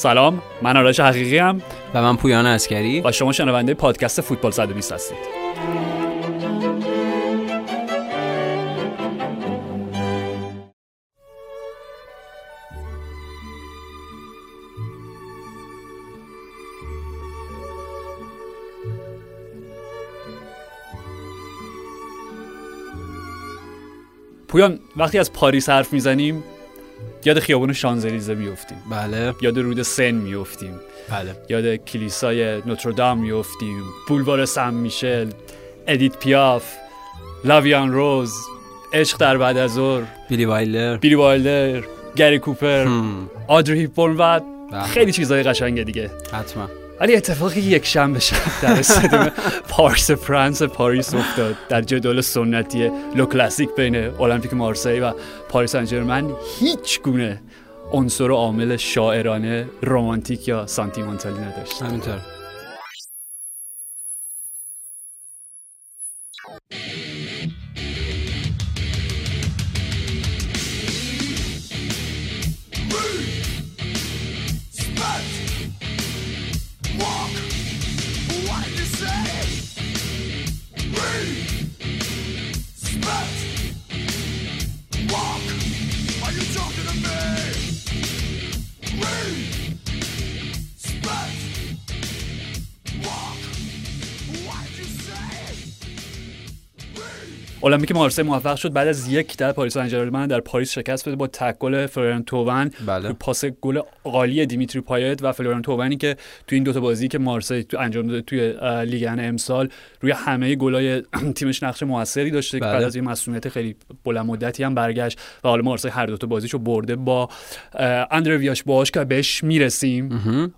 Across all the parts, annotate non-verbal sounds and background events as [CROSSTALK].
سلام من آرش حقیقی هم و من پویان اسکری و شما شنونده پادکست فوتبال 120 هستید. پویان وقتی از پاریس حرف می‌زنیم یاد خیابون شانزلیزه میفتیم بله. یاد رود سن میفتیم بله. یاد کلیسای نوتردام میفتیم بولوار سم میشل ادیت پیاف لاویان رز عشق در بعد از ظهر بیلی وایلر. بیلی وایلدر گری کوپر هم. آدری هپبورن و بله. خیلی چیزای قشنگه دیگه. حتما. ولی اتفاقی یک شنبه شب در استادیوم پارک دو پرنس پاریس افتاد. در جدول سنتی لو کلاسیک بین المپیک مارسی و پاریس انجرمن هیچ گونه عنصر و عامل شاعرانه رمانتیک یا سانتیمانتالی نداشت. همینطور. المپیک مارسی موفق شد بعد از یک در پاریس سن ژرمن در پاریس شکست بده با تک گل فلوران توون بله. پاس گل عالی دیمیتری پایت و فلوران توونی که تو این دوتا بازی که مارسی تو انجام داده توی لیگ آن امسال روی همه گلای [CLEARS THROAT] تیمش نقش موثری داشته که بله. بعد از این مصدومیت خیلی بلند مدتی هم برگشت و حالا مارسی هر دوتا بازیشو برده با اه، اندره ویاش بواش که بهش می‌رسیم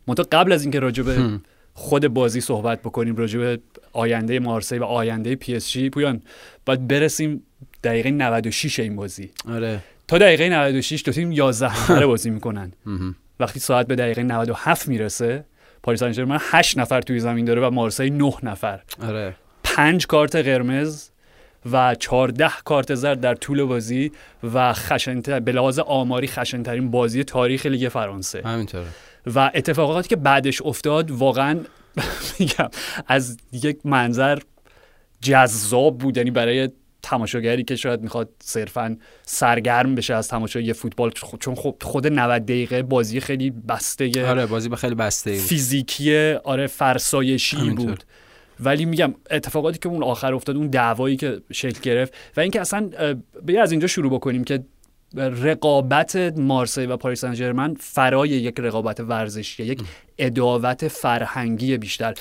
منتها قبل از اینکه راجع به خود بازی صحبت بکنیم راجع به آینده مارسی و آینده پی اس جی پویان. باید برسیم دقیقه 96 این بازی. آره. تا دقیقه 96 دو تیم 11 [LAUGHS] نفره بازی می‌کنن. وقتی ساعت به دقیقه 97 می‌رسه پاریس سن ژرمن 8 نفر توی زمین داره و مارسی 9 نفر. آره. پنج کارت قرمز و 14 کارت زرد در طول بازی و خشنتر به لحاظ آماری خشنترین بازی تاریخ لیگ فرانسه. همینطوره. و اتفاقاتی که بعدش افتاد واقعا [LAUGHS] میگم از یک منظر جذاب بود یعنی برای تماشاگری که شاید می‌خواد صرفا سرگرم بشه از تماشای یه فوتبال چون خب خود 90 دقیقه بازی خیلی بسته آره بازی به خیلی بسته بود. فیزیکی آره فرسایشی همینطور. بود ولی میگم اتفاقاتی که اون آخر افتاد اون دعوایی که شکل گرفت و اینکه اصلا بیا از اینجا شروع بکنیم که رقابت مارسی و پاریس سن ژرمن فرای یک رقابت ورزشی یک عداوت فرهنگی بیشتر.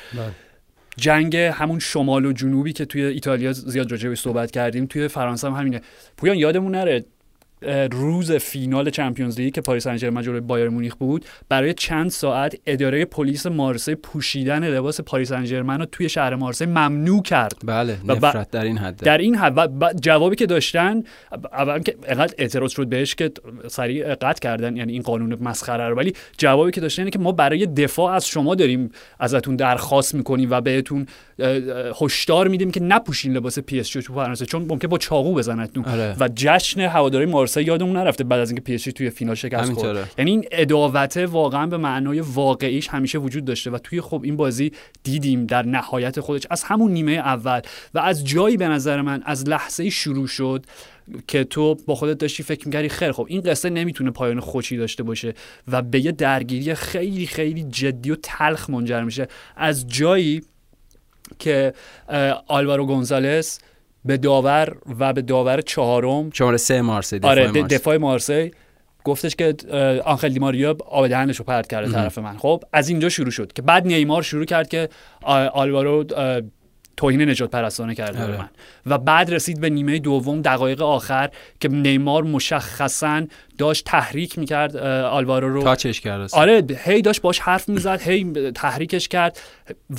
جنگ همون شمال و جنوبی که توی ایتالیا زیاد راجع صحبت کردیم توی فرانسه هم همینه. پویان یادمون نره روز فینال Champions League که پاریس سن ژرمن جلوی بایر مونیخ بود برای چند ساعت اداره پلیس مارسی پوشیدن لباس پاریس سن ژرمن رو توی شهر مارسی ممنوع کرد. بله و نفرت در این حد. در این حد. و جوابی که داشتن اول که انقدر اعتراض شد بهش که سریع قطع کردن یعنی این قانون مسخره رو. ولی جوابی که داشتن اینه که ما برای دفاع از شما داریم ازتون درخواست می‌کنیم و بهتون هشدار میدیم که نپوشین لباس پی اس جی تو فرانسه چون ممکن با چاقو بزنتون آره. و جشن هواداری مارسی یادمون نرفته بعد از اینکه پی اس جی توی فینال شکست خورد. یعنی این عداوته واقعا به معنای واقعیش همیشه وجود داشته و توی خب این بازی دیدیم در نهایت خودش از همون نیمه اول و از جایی به نظر من از لحظه شروع شد که تو با خودت داشتی فکر می‌کردی خیر خب این قصه نمی‌تونه پایان خوشی داشته باشه و به یه درگیری خیلی خیلی جدی و تلخ منجر میشه از جایی که آلوارو گونزالس به داور و به داور چهارم شماره سه مارسی دفاع آره مارسی. دفاع مارسی گفتش که آنخل دیماریا آب دهنش رو پرت کرده طرف من خب از اینجا شروع شد که بعد نیمار شروع کرد که آلوارو توهین نجات پرستانه کرده به آره. من و بعد رسید به نیمه دوم دقایق آخر که نیمار مشخصا داشت تحریک می‌کرد آلوارو رو. تاچش کرد. آره هی داشت باش حرف می‌زد هی تحریکش کرد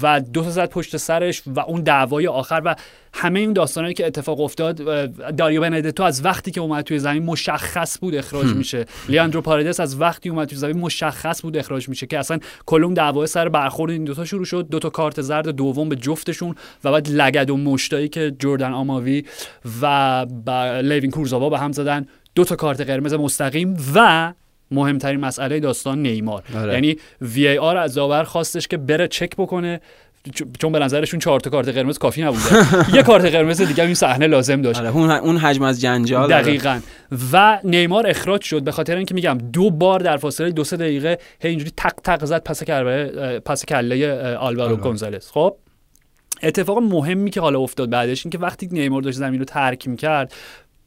و دو تا زد پشت سرش و اون دعوای آخر و همه این داستانایی که اتفاق افتاد داریو بندتو از وقتی که اومد توی زمین مشخص بود اخراج میشه. لیاندرو پاردس از وقتی اومد توی زمین مشخص بود اخراج میشه که اصلا کلون دعوای سر برخورد این دوتا شروع شد. دو تا کارت زرد دوم به جفتشون و بعد لگد و مشتایی که جردن آماوی و با لیوین کورزاوا به هم زدن. دو تا کارت قرمز مستقیم و مهمترین مسئله داستان نیمار آره. یعنی وی ای آر از داور خواستش که بره چک بکنه چون به نظرشون چهار تا کارت قرمز کافی نبوده [LAUGHS] یه کارت قرمز دیگه این صحنه لازم داشت آره اون اون حجم از جنجال آره. دقیقا و نیمار اخراج شد به خاطر اینکه میگم دو بار در فاصله دو سه دقیقه هی اینجوری تق تق زد پس کلبه پس کله آلوارو آلوارو. گونزالس خب اتفاق مهمی که حالا افتاد بعدش این که وقتی نیمار داشت زمین رو ترک می‌کرد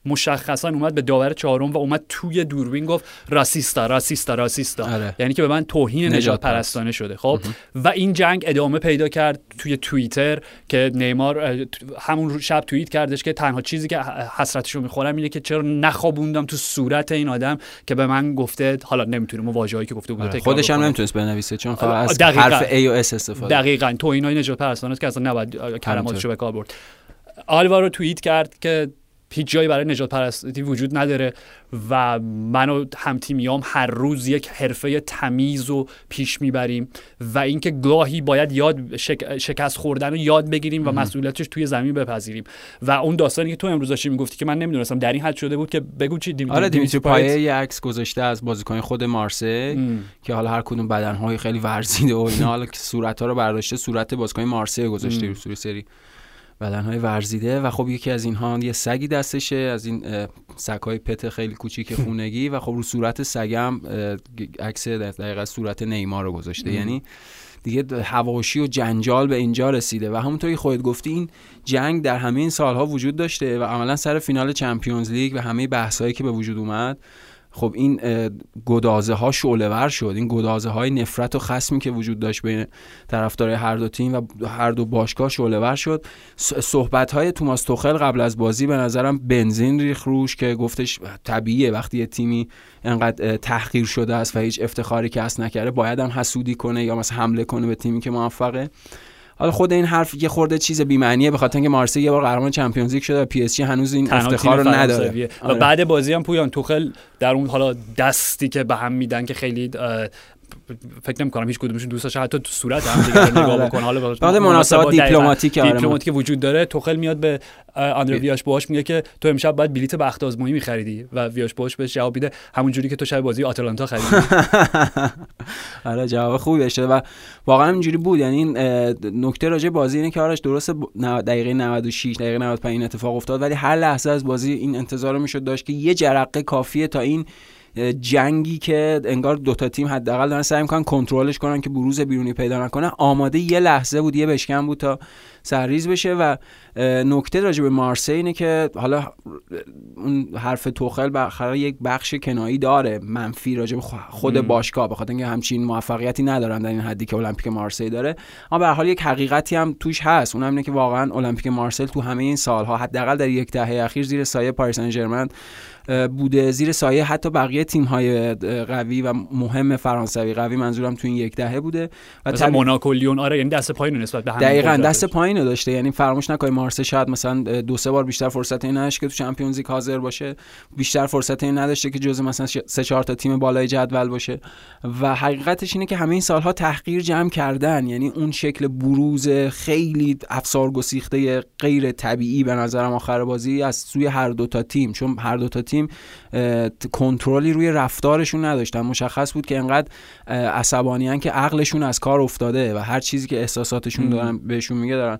مشخصا اومد به داور چهارم و اومد توی دوربین گفت راسیستا راسیستا راسیستا آره. یعنی که به من توهین نجات نجات پرستانه شده خب و این جنگ ادامه پیدا کرد توی توییتر که نیمار همون شب توییت کردش که تنها چیزی که حسرتشو می‌خورم اینه که چرا نخوابوندم تو صورت این آدم که به من گفته حالا نمی‌تونیم اون واژه‌ای که گفته بود آره. خودش هم. نمی‌تونست بنویسه چون آره، از. حرف A و S استفاده دقیقا تو اینای نجات پرستانه که اصلا نباید کلماتشو. به کار برد آلوارو توییت کرد که هیچ جایی برای نجات پرستی وجود نداره و من و همتیمیام هر روز یک حرفه تمیز و پیش می‌بریم و اینکه گاهی باید یاد شک- شکست خوردن رو یاد بگیریم و مسئولیتش توی زمین بپذیریم. و اون داستانی که تو امروز داشتی می‌گفتی که من نمی‌دونستم در این حد شده بود که بگو چی؟ دیم آره دیمیتری؟ پایه یه عکس گذاشته از بازیکن خود مارسی ام. که حالا هر کدوم بدنهای خیلی ورزیده و اینا حالا که صورت‌ها رو برداشته صورت بازیکن مارسی گذاشته سری. بدنهای ورزیده و خب یکی از اینها یه سگی دستشه از این سگ‌های پت خیلی کوچیک [LAUGHS] خونگی و خب رو صورت سگم عکس دقیقا صورت نیمار رو گذاشته ام. یعنی دیگه هواشی و جنجال به اینجا رسیده و همونطوری که خودت گفتی این جنگ در همه این سالها وجود داشته و عملا سر فینال چمپیونز لیگ و همه بحثایی که به وجود اومد خب این گدازه ها شعله ور شد. این گدازه های نفرت و خصمی که وجود داشت بین طرفدارای هر دو تیم و هر دو باشگاه شعله ور شد. صحبت های توماس توخل قبل از بازی به نظرم بنزین ریخ روش که گفتش طبیعیه. وقتی یه تیمی انقدر تحقیر شده است و هیچ افتخاری کسب نکرده باید هم حسودی کنه یا مثلا حمله کنه به تیمی که موفقه. حالا خود این حرف یه خورده چیز بی‌معنیه به خاطر اینکه مارسی یه بار قهرمان Champions League شده و پی اس جی هنوز این افتخار رو نداره. و آره. بعد بازی هم پویان توخل در اون حالا دستی که به هم میدن که خیلی فکر نمی کنم هیچ کدومشون دوست داشته حتی تو صورت هم دیگه [LAUGHS] نگاه. بکنه حالا بعد مناسبات دیپلماتیک آره. دیپلماتیک وجود داره. توخل میاد به اه، آندره ویاش بواش میگه که تو امشب باید بلیت بخت آزمایی میخریدی و ویاش بواش بهش جواب میده. همون جوری که تو شب بازی آتلانتا خریدی. [LAUGHS] آره جواب خوبی داده و واقعا اینجوری بود. یعنی این نکته راجع بازی اینه که آرش درست دقیقه 96 دقیقه 95 این اتفاق افتاد ولی هر لحظه از بازی این انتظار رو می‌شد داشت که یه جرقه کافیه تا این جنگی که انگار دوتا تیم حداقل دارن سعی می‌کنن کنترلش کنن که بروز بیرونی پیدا نکنه. آماده یه لحظه بود یه بشکن بود تا سرریز بشه و نکته راجع به مارسی اینه که حالا اون حرف توخل بالاخره یک بخش کنایی داره منفی راجع به خود. باشگاه به خاطر اینکه همچین موفقیتی ندارن در این حدی که المپیک مارسی داره اما به حال یک حقیقتی هم توش هست اونم اینه که واقعا المپیک مارسی تو همه این سالها حداقل در یک دهه اخیر زیر سایه پاریس سن بوده زیر سایه حتی بقیه تیم های قوی و مهم فرانسوی قوی منظورم تو این یک دهه بوده و مثلا لیون آره یعنی دست پایین نسبت به همین دقیقا. دست پایین رو داشته. یعنی فراموش نکنید مارسه شاید مثلا دو سه بار بیشتر فرصت این نداشت که تو چمپیونز لیگ حاضر باشه. بیشتر فرصت این نداشته که جزء مثلا سه چهار تا تیم بالای جدول باشه. و حقیقتش اینه که همه این سالها تحقیر جمع کردن. یعنی اون شکل بروز خیلی افسار گسیخته غیر طبیعی به نظرم آخر بازی از سوی هر دو تا تیم. چون هر دو تا تیم کنترلی روی رفتارشون نداشتن. مشخص بود که انقدر عصبانیان که عقلشون از کار افتاده و هر چیزی که احساساتشون. دارن بهشون میگه دارن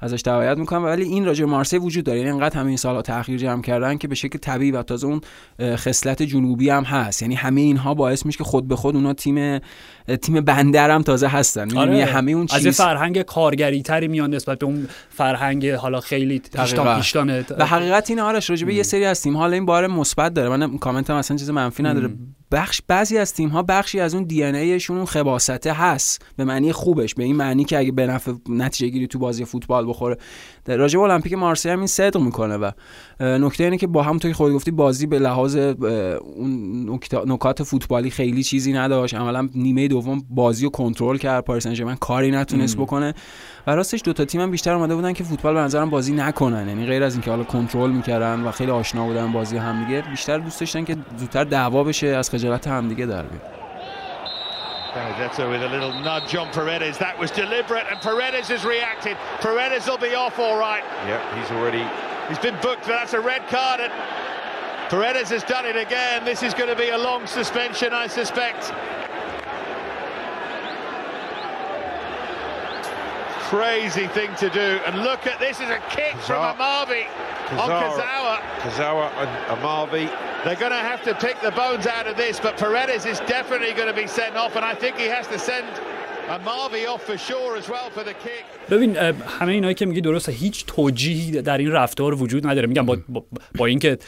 ازش تبعیت می‌کنن ولی این راجع مارسی وجود داره. یعنی انقدر همه این سالها تاخیر جمع کردن که به شکل طبیعی و تازه اون خصلت جنوبی هم هست. یعنی همه اینها باعث میشه که خود به خود اونا تیم تیم بندر هم تازه هستن. می‌دونی؟ آره. همه اون از چیز فرهنگ کارگری تری میان نسبت به اون فرهنگ حالا خیلی. پیشتان پیشتانه. و حقیقت اینه آرش راجع به یه سری از تیم حالا این بار مثبت داره. من کامنت هم اصلا چیز منفی نداره. بخش بعضی از تیم ها بخشی از اون دی ان ایشون اون خباسته هست. به معنی خوبش. به این معنی که اگه به نفع نتیجه گیری تو بازی فوتبال بخوره. در راجع به المپیک مارسی هم این صدق می‌کنه و نکته اینه که با همونطور که خود گفتی بازی به لحاظ اون نکات فوتبالی خیلی چیزی نداشت. عملا نیمه دوم بازی رو کنترل کرد. پاریس سن کاری نتونست. بکنه. و راستش دو تا تیم هم بیشتر اومده بودن که فوتبال به نظرم بازی نکنن. یعنی غیر از اینکه حالا کنترل می‌کردن و خیلی آشنا بودن بازی همدیگه بیشتر دوست داشتن که زودتر دعوا بشه از خجالت همدیگه در بیاد. Benedetto with a little nudge on Paredes. That was deliberate, and Paredes has reacted. Paredes will be off all right. Yep, he's already He's been booked, but that's a red card. And Paredes has done it again. This is going to be a long suspension, I suspect. Crazy thing to do. And look at this is a kick from Kazawa- Amavi on Kazawa. Kazawa and Amalvi. They're going to have to pick the bones out of this, but Paredes is definitely going to be sent off, and I think he has to send Amavi off for sure as well for the kick. ببین همه اینایی که میگی درسته هیچ توجیهی در این رفتار وجود نداره میگم با, با, با اینکه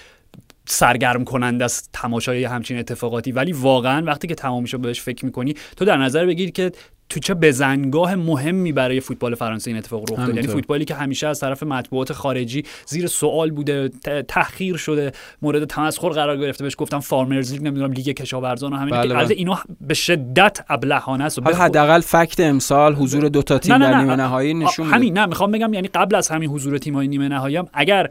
سرگرم کننده است تماشای همچین اتفاقاتی ولی واقعا وقتی که تمام بهش فکر می‌کنی تو در نظر بگیر که تو چه بزنگاه مهمی برای فوتبال فرانسه این اتفاق رخ داده یعنی. فوتبالی که همیشه از طرف مطبوعات خارجی زیر سوال بوده ت- تحقیر شده مورد تمسخر قرار گرفته بهش گفتم فارمرز لیگ نمی‌دونم لیگ کشاورزان و همین. بله، بله. اینا به شدت ابلهانه است. حالا بخ- حداقل فکت امسال حضور دو تا تیم نه نه در نیمه نهایی نشون میده. همین نه می‌خوام بگم یعنی قبل از همین حضور تیم‌های نیمه نهایی هم اگر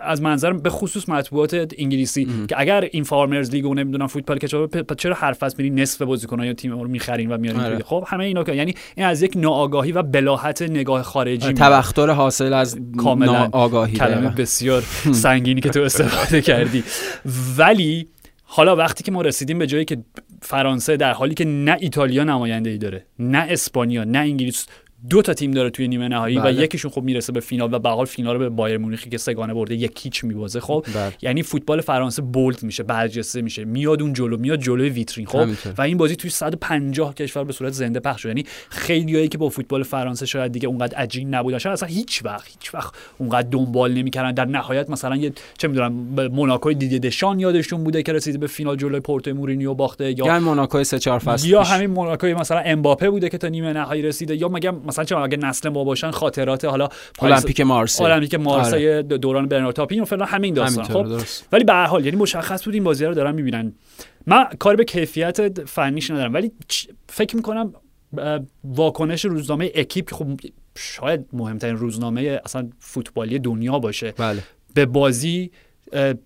از منظر به خصوص مطبوعات انگلیسی که اگر این فارمرز لیگ و نمی‌دونم فوتبال کشاور پ- پ- چرا حرف از میری نصف بازیکن‌ها یا تیم رو می‌خرین و میارین آره. خب همه اینا که یعنی این از یک ناآگاهی و بلاحت نگاه خارجی. تبختر حاصل از کاملا آگاهی کلمه بسیار [LAUGHS] سنگینی که تو استفاده کردی. ولی حالا وقتی که ما رسیدیم به جایی که فرانسه در حالی که نه ایتالیا نماینده ای داره نه اسپانیا نه انگلیس دو تا تیم داره توی نیمه نهایی و بله. یکیشون خب می‌رسه به فینال و به حال فینال رو به بایر مونیخی که سگانه برده یک هیچ میبازه خب بله. یعنی فوتبال فرانسه بولد میشه برجسته میشه میاد اون جلو میاد جلوی ویترین خب همینطور. و این بازی توی 150 کشور به صورت زنده پخش شد یعنی خیلیایی که با فوتبال فرانسه شاید دیگه اونقدر عجین نبودن شاید اصلا هیچ وقت هیچ وقت اونقدر دنبال نمی‌کردن در نهایت مثلا یه چه می‌دونم به موناکوی دیدی دشان یادشون بوده که رسیده به فینال جلوی پورتو مورینیو باخته یا موناکو سه چهار فصل یا. همین موناکوی مثلا امباپه بوده که تا نیمه نهایی رسیده یا مگه مثلا چه اگه نسل ما باشن خاطرات حالا المپیک مارسی. المپیک مارسی دوران برنارد تاپین و فلان همین داستان. خب درست. ولی به هر حال یعنی مشخص بود این بازی رو دارن می‌بینن. من کار به کیفیت فنیش ندارم ولی فکر می‌کنم واکنش روزنامه اکیپ که خب شاید مهمترین روزنامه اصلا فوتبالی دنیا باشه بله. به بازی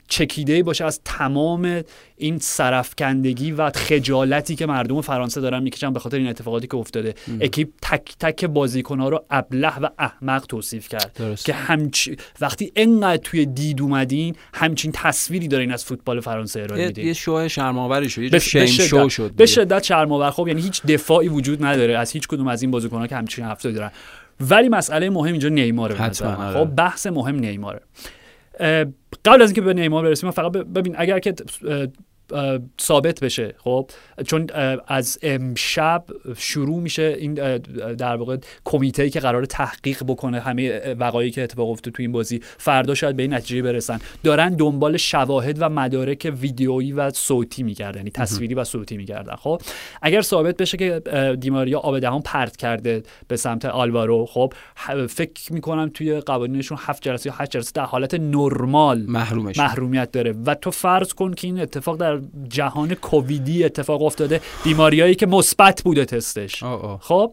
چکیده باشه از تمام این سرفکندگی و خجالتی که مردم فرانسه دارن می‌کشن به خاطر این اتفاقاتی که افتاده اکیپ تک تک بازیکنها رو ابله و احمق توصیف کرد درست. که همچ... وقتی انقدر توی دید اومدین همچین تصویری دارین از فوتبال فرانسه ارائه میدین یه شو شرماوری شد یه شیم شو شد به. شدت شرم‌آور خب یعنی هیچ دفاعی وجود نداره از هیچ کدوم از این بازیکن‌ها که همچین حرفایی دارن ولی مسئله مهم اینجا نیماره حتما،. آره. خب بحث مهم نیماره قبل از اینکه به نیمار برسیم فقط ببین اگر که ثابت بشه. خب چون از امشب شروع میشه این در واقع کمیته که قرار تحقیق بکنه همه وقایعی که اتفاق افتاد تو این بازی فردا شاید به این نتیجه برسن. دارن دنبال شواهد و مدارک ویدیویی و صوتی میگردن یعنی تصویری و صوتی میگردن. خب اگر ثابت بشه که دیماریا آب دهان پرت کرده به سمت آلوارو خب فکر می‌کنم توی قوانینشون هفت جلسه یا هشت جلسه در حالت نرمال محرومش. محرومیت داره. و تو فرض کن که این اتفاق در جهان کوویدی اتفاق افتاده بیماریایی که مثبت بوده تستش. خب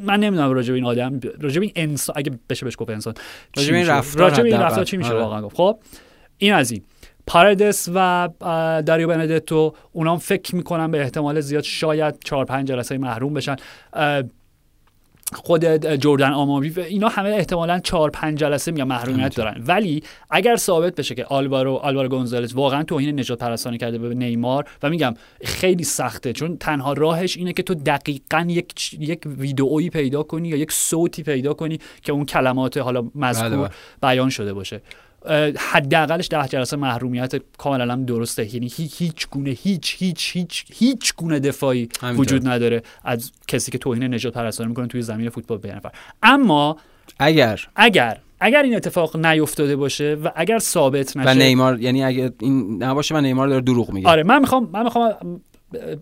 من نمی‌دونم راجع به این آدم راجع به این انسان اگه بشه بهش گفت انسان راجع به این؟ رفتار راجع به این. رفتار چی میشه آره. واقعا گفت خب این از این پاردس و داریو بندتو اونام فکر می‌کنن به احتمال زیاد شاید چهار پنج جلسه محروم بشن خود جردن آماوی و اینا همه احتمالا چهار پنج جلسه میگم محرومیت دارن. ولی اگر ثابت بشه که آلوارو آلوارو گونزالز واقعا توهین نجات پرستانی کرده به نیمار و میگم خیلی سخته چون تنها راهش اینه که تو دقیقا یک یک ویدئویی پیدا کنی یا یک صوتی پیدا کنی که اون کلمات حالا مذکور بله، بله. بیان شده باشه. حداقلش ده جلسه محرومیت کاملا هم درسته. یعنی هیچ, هیچ گونه هیچ هیچ هیچ هیچ گونه دفاعی. وجود نداره از کسی که توهین نجات پرستانی می‌کنه توی زمین فوتبال به نفر. اما اگر اگر اگر این اتفاق نیفتاده باشه و اگر ثابت نشه و نیمار یعنی اگه این نباشه من نیمار داره دروغ میگه. آره من می‌خوام من می‌خوام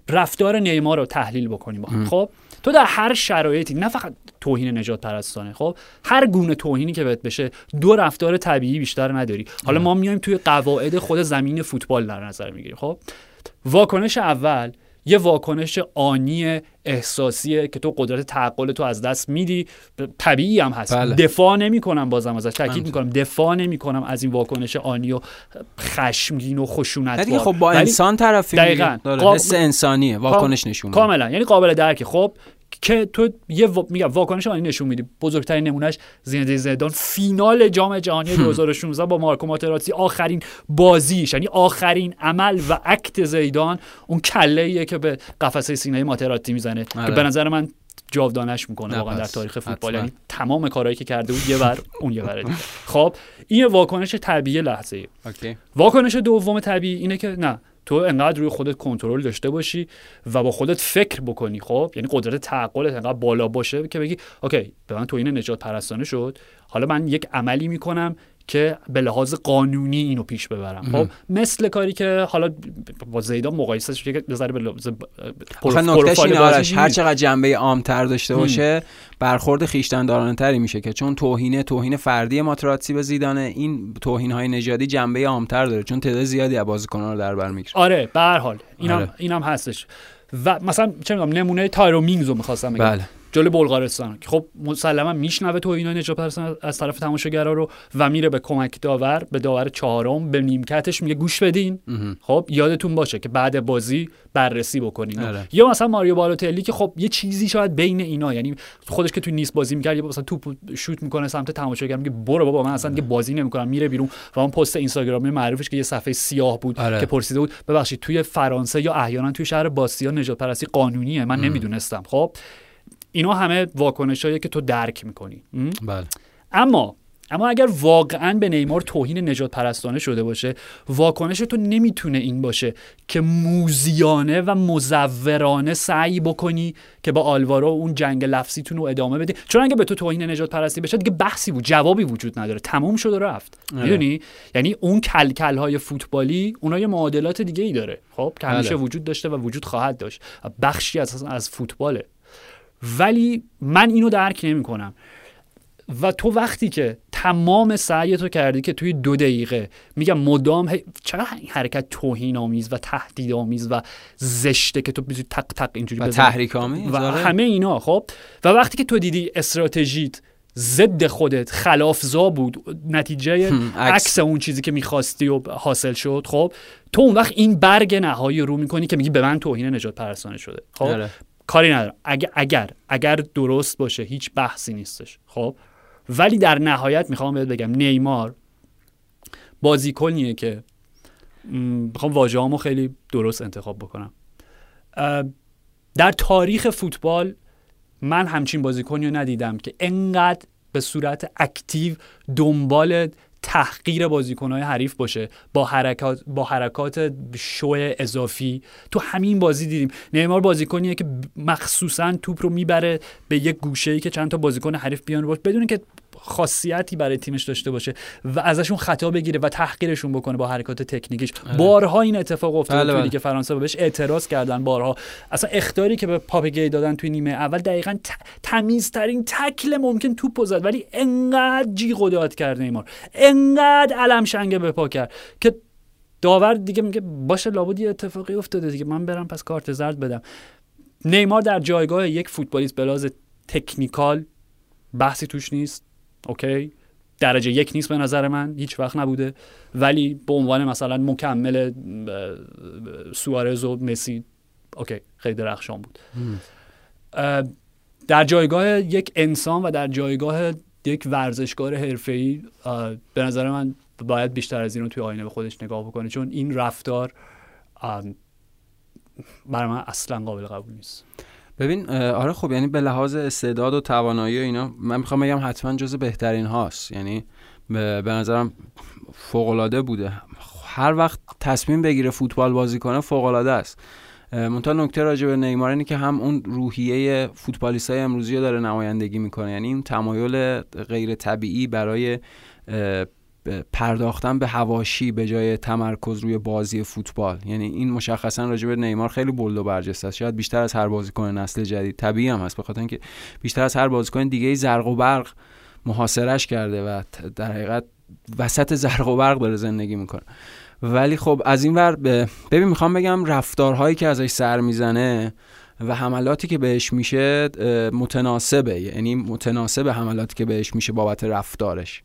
رفتار نیمار رو تحلیل بکنیم. با. خب تو در هر شرایطی نه فقط توهین نجات پرستانه خب هر گونه توهینی که بهت بشه دو رفتار طبیعی بیشتر نداری. حالا ما میایم توی قواعد خود زمین فوتبال در نظر می‌گیریم. خب واکنش اول یه واکنش آنی احساسیه که تو قدرت تعقل تو از دست میدی. طبیعی هم هست. بله. دفاع نمی‌کنم بازم ازش. تاکید. می‌کنم. دفاع نمی‌کنم از این واکنش آنی و خشمگین و خشونت دیگه خب با انسان طرفی دقیقاً. قاب- حس انسانیه. واکنش نشون میده. کاملا. یعنی قابل درکه. خب که تو یه و... میگم واکنش آنی نشون میدی. بزرگترین نمونهش زینده زیدان فینال جام جهانی 2016 با مارکو ماتراتی آخرین بازیش یعنی آخرین عمل و اکت زیدان اون کله که به قفسه سینه ماتراتی می‌زنه. که آره. به نظر من جاودانش می‌کنه نه واقعا در. تاریخ فوتبال. یعنی تمام کارهایی که کرده بود یه ور اون یه ور خب این واکنش طبیعی لحظه ای واکنش دوم طبیعی اینه که نه. تو انقدر روی خودت کنترل داشته باشی و با خودت فکر بکنی خب؟ یعنی قدرت تعقلت انقدر بالا باشه که بگی اوکی به من توهین نجات پرستانه شد. حالا من یک عملی می‌کنم که به لحاظ قانونی اینو پیش ببرم. خب مثل کاری که حالا با زیدان مقایسه شده که بذاره به لحاظ اینه آرش هر چقدر جنبه عامتر داشته باشه برخورد خیشتندارانه تری میشه که چون توهینه توهین فردی ماتراتسی به زیدانه این توهین های نژادی جنبه عامتر داره چون تعداد زیادی از بازیکنان رو در بر می‌گیره. آره به هر حال اینم آره. اینم هستش. و مثلا چه می‌دونم نمونه تایرو مینگز رو می‌خواستم بگم. بله. جلوی بلغارستان. که خب مسلما میشنوه تو اینا نجات پرستان از طرف تماشاگرا رو و میره به کمک داور به داور چهارم به نیمکتش میگه گوش بدین. خب یادتون باشه که بعد بازی بررسی بکنین آره. یا مثلا ماریو بالوتلی که خب یه چیزی شاید بین اینا یعنی خودش که تو نیست بازی می‌کرد یا مثلا توپ شوت می‌کنه سمت تماشاگر میگه برو بابا من اصلا دیگه بازی نمی‌کنم میره بیرون. و اون پست اینستاگرامی معروفش که یه صفحه سیاه بود آره. که پرسیده بود ببخشید توی فرانسه یا احیانا توی شهر باسیا نجات پرستی قانونیه؟ من نمی‌دونستم. خب اینا همه واکنشایی که تو درک می‌کنی. بله. اما اما اگر واقعا به نیمار توهین نجات پرستانه شده باشه واکنش تو نمی‌تونه این باشه که موزیانه و مزورانه سعی بکنی که با آلوارو اون جنگ لفظیتون رو ادامه بدی. چون اگه به تو توهین نجات پرستی بشه دیگه بحثی بود جوابی وجود نداره. تموم شد و رفت. آره. می‌دونی؟ یعنی اون کلکل های فوتبالی اونا یه معادلات دیگه ای داره. خب که همیشه بله. وجود داشته و وجود خواهد داشت. بخشی از از فوتباله. ولی من اینو درک نمی کنم و تو وقتی که تمام سعی تو کردی که توی دو دقیقه میگم مدام چقدر این حرکت توهین آمیز و تهدید آمیز و زشته که تو بیزی تق تق اینجوری و. تحریک آمیز و آره. همه اینا خب و وقتی که تو دیدی استراتژیت ضد خودت خلافزا بود نتیجه. عکس اون چیزی که می‌خواستی و حاصل شد خب تو اون وقت این برگ نهایی رو می‌کنی که میگی به من توهین نجات پرستانه شده خب آره. کاری ندارم. اگر اگر اگر درست باشه هیچ بحثی نیستش. خب؟ ولی در نهایت می‌خوام بهت بگم نیمار بازیکنیه که می‌خوام واژه‌هامو خیلی درست انتخاب بکنم. در تاریخ فوتبال من همچین بازیکنی رو ندیدم که انقدر به صورت اکتیو دنبال تحقیر بازیکنهای حریف باشه با حرکات با حرکات شو اضافی. تو همین بازی دیدیم. نیمار بازیکنیه که مخصوصا توپ رو می‌بره به یک گوشه که چند تا بازیکن حریف بیان باشه بدون که خاصیتی برای تیمش داشته باشه و ازشون خطا بگیره و تحقیرشون بکنه با حرکات تکنیکیش. بارها این اتفاق افتاد بله، توی بله. لیگ فرانسه بهش اعتراض کردن بارها. اصلا اختاری که به پاپگی دادن توی نیمه اول دقیقا ت- تمیزترین تکل ممکن توپ زد ولی انقدر جیغ و داد کرد نیمار. انقدر علم شنگه به پا کرد که داور دیگه میگه باشه لابد یه اتفاقی افتاده دیگه من برم پس کارت زرد بدم. نیمار در جایگاه یک فوتبالیست به لحاظ تکنیکال بحثی توش نیست. اوکی؟ درجه یک نیست به نظر من هیچ وقت نبوده. ولی به عنوان مثلا مکمل سوارز و مسی اوکی خیلی درخشان بود. در جایگاه یک انسان و در جایگاه یک ورزشکار حرفه‌ای به نظر من باید بیشتر از این رو توی آینه به خودش نگاه بکنه. چون این رفتار برای من اصلا قابل قبول نیست. ببین آره خب یعنی به لحاظ استعداد و توانایی و اینا من می‌خوام بگم حتما جز بهترین هاست. یعنی به نظرم فوق العاده بوده. هر وقت تصمیم بگیره فوتبال بازی کنه فوق العاده است منتها نکته راجع به نیمار اینه که هم اون روحیه فوتبالیست های امروزی رو داره نمایندگی می‌کنه. یعنی این تمایل غیر طبیعی برای پرداختن به هواشی به جای تمرکز روی بازی فوتبال. یعنی این مشخصا راجع به نیمار خیلی بولد و برجسته است. شاید بیشتر از هر بازیکن نسل جدید. طبیعی هم هست به خاطر اینکه بیشتر از هر بازیکن دیگه زرق و برق محاصرش کرده و در حقیقت وسط زرق و برق داره زندگی می‌کنه. ولی خب از این ور ببین می‌خوام بگم رفتارهایی که ازش سر می‌زنه و حملاتی که بهش میشه متناسبه. یعنی متناسب حملاتی که بهش میشه بابت رفتارش.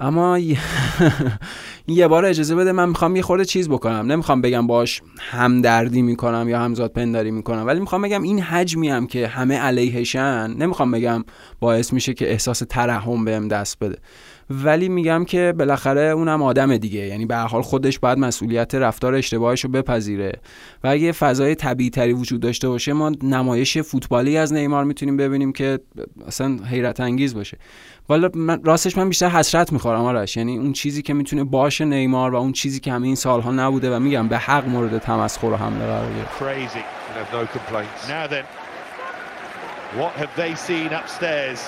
اما [LAUGHS] یه بار اجازه بده من می‌خوام یه خورده چیز بکنم. نمی‌خوام بگم باش همدردی می‌کنم یا همزاد پنداری می‌کنم ولی می‌خوام بگم این حجمی هم که همه علیهشن نمی‌خوام بگم باعث میشه که احساس ترحم بهم دست بده. ولی میگم که بالاخره اونم آدم دیگه. یعنی به حال خودش باید مسئولیت رفتار اشتباهش رو بپذیره. و اگه فضای طبیعی تری وجود داشته باشه ما نمایش فوتبالی از نیمار می‌تونیم ببینیم که اصلا حیرت انگیز باشه. والا من راستش من بیشتر حسرت می‌خورم آرش. یعنی اون چیزی که می‌تونه باشه نیمار و اون چیزی که همه این سالها نبوده و میگم به حق مورد تمسخر و حمله قرار گرفت. What have they seen upstairs?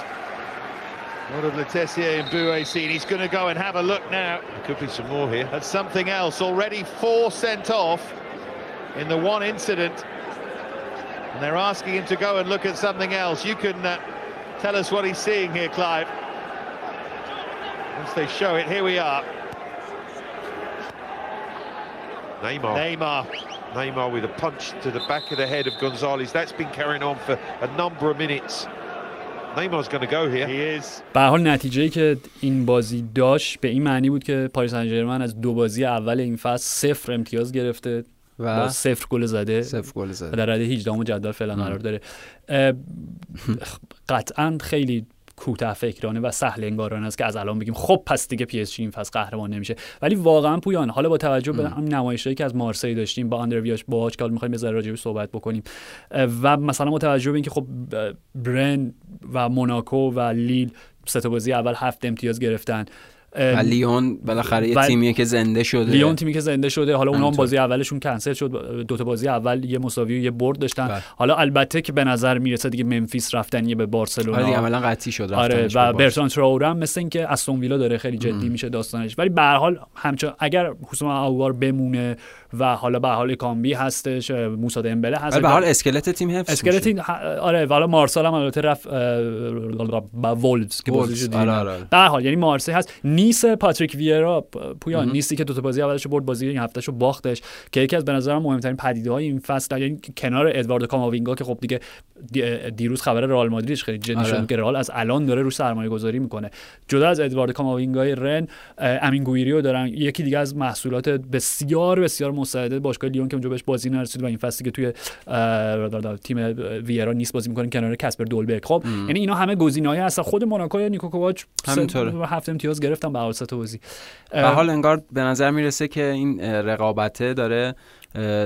What have Letessier and Bouet seen? He's going to go and have a look now There could be some more here. at something else. Already four sent off in the one incident. And they're asking him to go and look at something else. You can uh, tell us what he's seeing here, Clive. Once they show it, here we are. Neymar. Neymar. Neymar with a punch to the back of the head of Gonzalez. That's been carrying on for a number of minutes. به حال نتیجه که این بازی داشت به این معنی بود که پاریس سن از دو بازی اول این فصل صفر امتیاز گرفته و با صفر گل زده صفر گل و زده در رده 18 جدول فعلا قرار داره. اه، قطعا خیلی کوتاه فکرانه و سهل انگارانه است که از الان بگیم خب پس دیگه پی اس جی این فصل قهرمان نمیشه. ولی واقعا پویان حالا با توجه به همین نمایشایی که از مارسی داشتیم با اندرویاش باهاش که حالا می‌خوایم بذار راجع صحبت بکنیم. و مثلا با توجه به اینکه خب برن و موناکو و لیل سه تا بازی اول هفت امتیاز گرفتن. و لیون بالاخره یه تیمیه که زنده شده. لیون تیمی که زنده شده. حالا اونا هم همینطور. بازی اولشون کنسل شد. دو تا بازی اول یه مساوی و یه برد داشتن. بله. حالا البته که به نظر می‌رسه دیگه منفیس رفتنیه به بارسلونا. آره دیگه عملا قطعی شد آره و برتران تراوره هم مثل اینکه استون ویلا داره خیلی جدی میشه داستانش. ولی به هر حال همچنان اگر حسام اوار بمونه و حالا به هر حال اکامبی هستش موسا دمبله هست. به حال اسکلت تیم حفظ اسکلت آره حالا مارسال هم البته رفت با وولفز که وولفز، بازیشو آره، آره، آره. به حال یعنی مارسی هست. نیس پاتریک ویرا پ- پویان نیستی که دو تا بازی اولش رو برد بازی این هفتهشو باختش که یکی از به نظرم مهمترین پدیده های این فصل یعنی کنار ادواردو کاماوینگا که خب دیگه دی- دیروز خبر رئال مادریدش خیلی جدی آره. شد که رئال از الان داره روش سرمایه گذاری می‌کنه. جدا از ادواردو کاماوینگای رن امین گویریو دارن. یکی دیگه از محصولات بسیار بسیار مستعد باشگاه لیون که اونجا بهش بازی نرسید و این فصل که توی تیم ویرا نیس بازی می‌کنه کنار کاسپر دولبرگ. خب یعنی اینا همه گزینه‌های هستن. خود موناکو نیکو کوواچ همینطوره. هفت امتیاز گرفتن. به هر سه تا بازی به حال انگار به نظر می‌رسه که این رقابته داره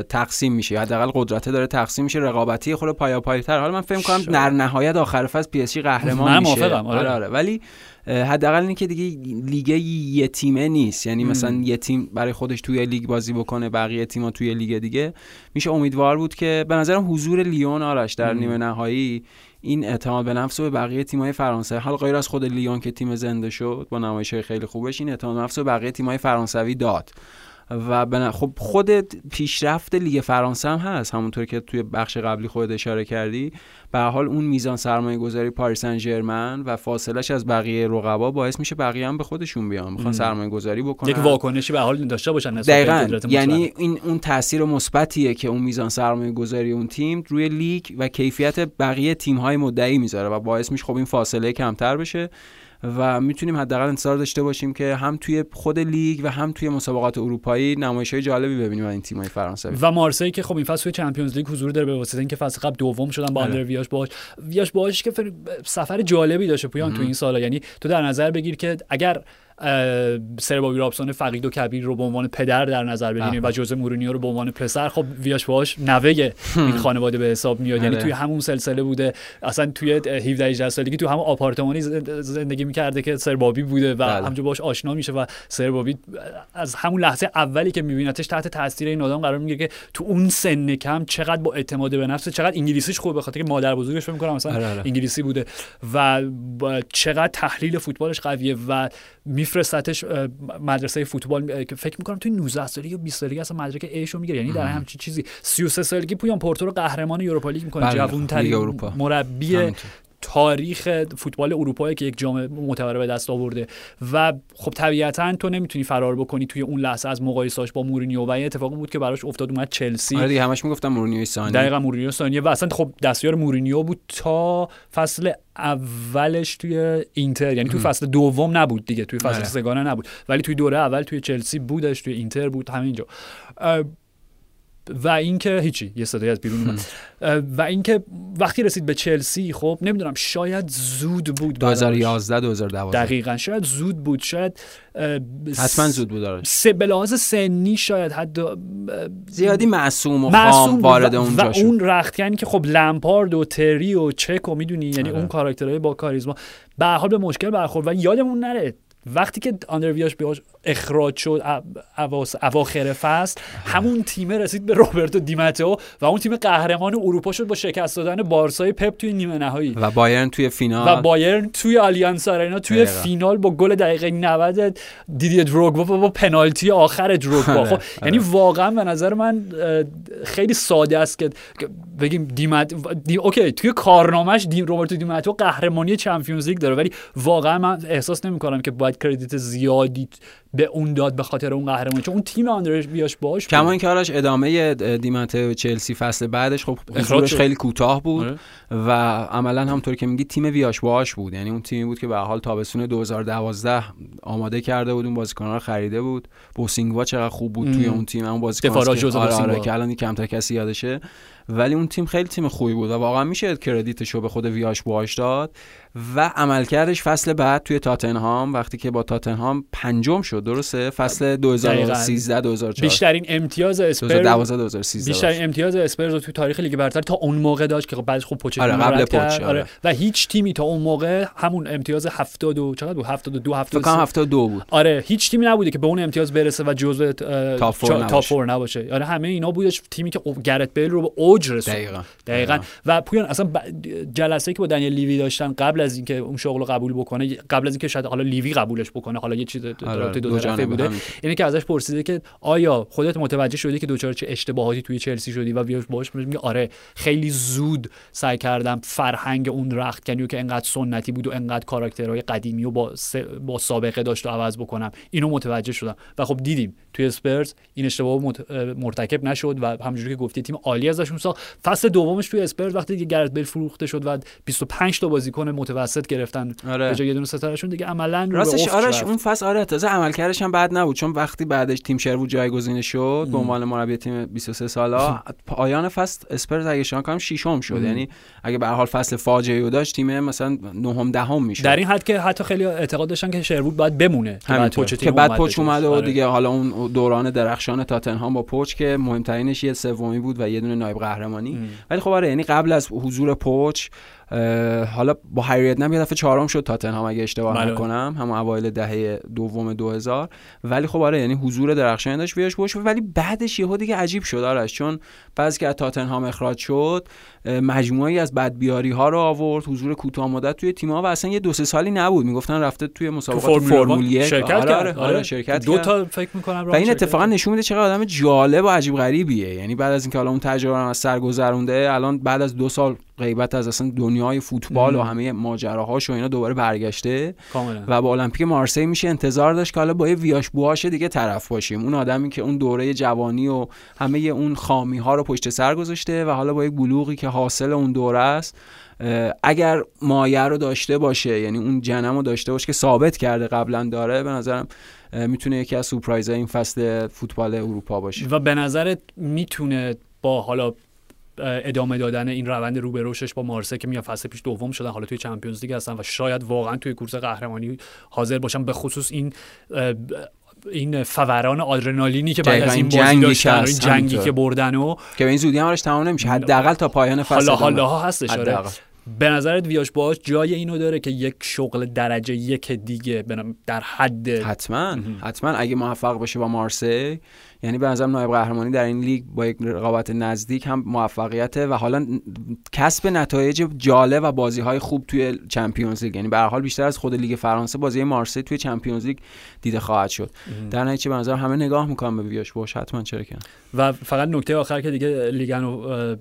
تقسیم میشه. یا حداقل قدرته داره تقسیم میشه. رقابتی خود پایا پایتر حالا من فکر کنم. در نهایت آخر فصل پی اس جی قهرمان من میشه. موافقم، آره. آره آره. ولی حداقل اینه که دیگه لیگ یه تیمه نیست. یعنی مثلا یه تیم برای خودش توی لیگ بازی بکنه بقیه تیم‌ها توی لیگ دیگه. میشه امیدوار بود که به نظرم حضور لیون آرش در نیمه نهایی این اعتماد به نفس رو به بقیه تیم‌های فرانسه حال غیر از خود لیون که تیم زنده شد با نمایش‌های خیلی خوبش این اعتماد به نفس رو بقیه تیم‌های فرانسوی داد. و بنا... خب خود پیشرفت لیگ فرانسه هم هست. همونطور که توی بخش قبلی خود اشاره کردی. به حال اون میزان سرمایه گذاری پاریس سن و فاصلش از بقیه رقبا باعث میشه بقیه هم به خودشون بیان. می‌خوان سرمایه گذاری بکنن. یک واکنشی به حال داشته باشن دقیقا. یعنی. این اون تاثیر مثبتیه که اون میزان سرمایه گذاری اون تیم روی لیگ و کیفیت بقیه تیم های مدعی می‌ذاره و باعث میشه خب این فاصله کمتر بشه. و می‌تونیم حداقل انتظار داشته باشیم که هم توی خود لیگ و هم توی مسابقات اروپایی نمایش های جالبی ببینیم از این تیم های فرانسوی. و مارسی که خب این فصل توی Champions League حضور داره به واسطه اینکه فصل قبل دوم شدن با آره. آندره ویاش بواش ویاش باش که فر- سفر جالبی داشته پویان تو این سالا. یعنی تو در نظر بگیر که اگر سر بابی رابسون فقید و کبیر رو به عنوان پدر در نظر بگیریم و جوزه مورینیو رو به عنوان پسر خب ویاش باش نوه این خانواده به حساب میاد یعنی آره. توی همون سلسله بوده اصلا توی 17 18 سالگی تو همون آپارتمانی زند- زندگی می‌کرده که سر بابی بوده و بله. همونجا باش آشنا میشه و سر بابی از همون لحظه اولی که میبینتش تحت تاثیر این آدم قرار می‌گیره که تو اون سن کم چقدر با اعتماد به نفس چقدر انگلیسیش خوبه به خاطر که مادر بزرگش فکر می‌کنم مثلا آره، آره. انگلیسی بوده و چقدر تحلیل فوتبالش قویه و میفرستتش مدرسه فوتبال که فکر می‌کنم توی 19 سالگی یا 20 سالگی اصلا مدرک ایشو می‌گیره یعنی در همچین چیزی 33 سالگی پویان پورتو رو قهرمان یوروپا لیگ می‌کنه بله، جوان‌ترین لیگ اروپا. مربی. تاریخ فوتبال اروپا که یک جام معتبر به دست آورده. و خب طبیعتا تو نمی‌تونی فرار بکنی توی اون لحظه از مقایسهاش با مورینیو. و این اتفاقی بود که براش افتاد اومد چلسی. آره دیگه همش می‌گفتم مورینیو ثانی دقیقا مورینیو ثانیه و اصلا خب دستیار مورینیو بود تا فصل اولش توی اینتر. یعنی توی فصل دوم نبود دیگه توی فصل آره. سگانه نبود. ولی توی دوره اول توی چلسی بودش توی اینتر بود همینجا. و اینکه هیچی یه صدای از بیرون اومد. و اینکه وقتی رسید به چلسی خب نمی‌دونم شاید زود بود براش. 2011 2012 دقیقا شاید زود بود شاید حتما زود بود آره سه به لحاظ سنی شاید حتی زیادی معصوم و خام وارد و, اونجا و شد اون رختکنی که خب لمپارد و تری و چک و می‌دونی یعنی آره. اون کاراکترهای با کاریزما. به حال به مشکل برخورد و یادمون نره وقتی که آندرویاش بیاش اخراج شد اواخر فصل همون تیمه رسید به روبرتو دیماتئو و اون تیم قهرمان اروپا شد با شکست دادن بارسای پپ توی نیمه نهایی. و بایرن توی فینال. و بایرن توی آلیانس آرینا توی دقیقا. فینال با گل دقیقه 90 دیدیه دروگبا و با پنالتی آخر دروگبا. آره، خب یعنی واقعا به نظر من خیلی ساده است که بگیم دیمت دی... OK توی کارنامهش دی... روبرتو دیماتو قهرمانی Champions League داره ولی واقعا من احساس نمی کنم که باید credit زیادی به اون داد به خاطر اون قهرمانی چون اون تیم آندره ویاش بواش. کما اینکه آرش ادامه دی‌متئو و چلسی فصل بعدش خب حضورش شد. خیلی کوتاه بود آره. و عملا همونطور که میگی تیم ویاش باش بود یعنی اون تیمی بود که به حال تابستون 2012 آماده کرده بود اون بازیکن‌ها رو خریده بود بوسینگوا چقدر خوب بود توی. اون تیم اون بازیکن آره, آره. که الان کمتر کسی یادشه ولی اون تیم خیلی تیم خوبی بود و واقعا میشه credit ش رو به خود ویاش باش داد و عملکردش فصل بعد توی تاتنهام وقتی که با تاتنهام پنجم شد درسته فصل 2013 2014 بیشترین امتیاز اسپرز 2012 2013 بیشترین امتیاز اسپرز رو تو تاریخ لیگ برتر تا اون موقع داشت که بعدش خب پوچتینو آره، قبل. پوچ، آره. و هیچ تیمی تا اون موقع همون امتیاز 70 و چقدر بود 72 فکر کنم 73 72 بود آره هیچ تیمی نبوده که به اون امتیاز برسه و جزو top تا. فور نباشه آره همه اینا بودش تیمی که گرت بیل رو به اوج رسوند دقیقاً. دقیقاً و پویان اصلا. جلسه که با دنیل لیوی داشتن قبل از اینکه اون شغل رو قبول بکنه قبل از اینکه شاید حالا لیوی قبولش بکنه حالا یه چیز رابطه دو طرفه بوده. اینه که ازش پرسیده که آیا خودت متوجه شدی که دوچار چه اشتباهاتی توی چلسی شدی و بیاش باش میگه آره خیلی زود سعی کردم فرهنگ اون رختکنی رو که انقدر سنتی بود و انقدر کاراکترهای قدیمی و با, س... با سابقه داشت و عوض بکنم. اینو متوجه شدم. و خب دیدیم توی اسپرز این اشتباه مت... مرتکب نشد و همونجوری که گفتی تیم عالی ازشون ساخت. فصل دومش توی اسپرز وقتی که گرت بیل فروخته شد و 25 تا بازیکن متوسط گرفتن آره. به جای یه دونه ستارهشون دیگه عملا رو راستش آرش. اون فصل آره تازه عملکردش هم بد نبود چون وقتی بعدش تیم شروود جایگزین شد به عنوان مربی تیم 23 ساله [LAUGHS] پایان فصل اسپرز اگه شان کنم ششم شد یعنی اگه به حال فصل فاجعه ای داشت تیم مثلا نهم دهم می‌شد در این حد که حتی خیلی اعتقاد داشتن که شروود باید بمونه که بعد بعد اومد. و آره. دیگه حالا اون دوران درخشان تاتنهام با پوچ که مهمترینش یه سومی بود و یه دونه نایب قهرمانی ولی خب آره یعنی قبل از حضور پوچ اه، حالا با هریت نم یه دفعه چهارم شد تاتنهام اگه اشتباه بله. نکنم هم اوایل دهه دوم 2000 ولی خب آره یعنی حضور درخشانی داشت ویاش باش ولی بعدش یهو دیگه عجیب شد آرش چون بعضی که از تاتنهام اخراج شد اه، مجموعی از بدبیاری ها رو آورد حضور کوتاه مدت توی تیم ها و اصلا یه دو سه سالی نبود. می‌گفتن رفته توی تو مسابقات فرمول شرکت آره, کرد. آره, آره, شرکت دو. تا فکر می‌کنم و این اتفاقا نشون میده چقدر آدم جالب و عجیب غریبیه. یعنی بعد از اینکه حالا اون تجربه رو از سر گذرونده الان بعد از دو سال غیبت از اصلا دنیای فوتبال و همه ماجراهاش و اینا دوباره برگشته. کاملا. و با المپیک مارسی میشه انتظار داشت که حالا با یه ویاش بوهاش دیگه طرف باشیم. اون آدمی که اون دوره جوانی و همه اون خامی ها رو پشت سر گذاشته و حالا با یک بلوغی که حاصل اون دوره است اگر مایه رو داشته باشه یعنی اون جنم رو داشته باشه که ثابت کرده قبلا داره به نظرم می‌تونه یکی از سورپرایزهای این فصل فوتبال اروپا باشه. و به نظرت می‌تونه با حالا ادامه دادن این روند رو به رشدش با مارسه که میاد فصل پیش دوم شدن حالا توی چمپیونز لیگ هستن و شاید واقعا توی کورس قهرمانی حاضر باشن به خصوص این این فوران آدرنالینی که بعد از این جنگی داشتن این جنگی. که بردن و که به این زودی هم تمام نمیشه حداقل تا پایان فصل حالا. حالا هستش آره. به نظرت ویاش باش جای اینو داره که یک شغل درجه یک دیگه در حد حتما حتما. اگه موفق بشه با مارسی یعنی به نظرم نایب قهرمانی در این لیگ با یک رقابت نزدیک هم موفقیته و حالا کسب نتایج جالب و بازی های خوب توی Champions League. یعنی به حال بیشتر از خود لیگ فرانسه بازی مارسی توی Champions League دیده خواهد شد. در نتیجه به نظر همه نگاه می‌کنن به ویاش. باش حتما چرا. و فقط نکته آخر که دیگه اه،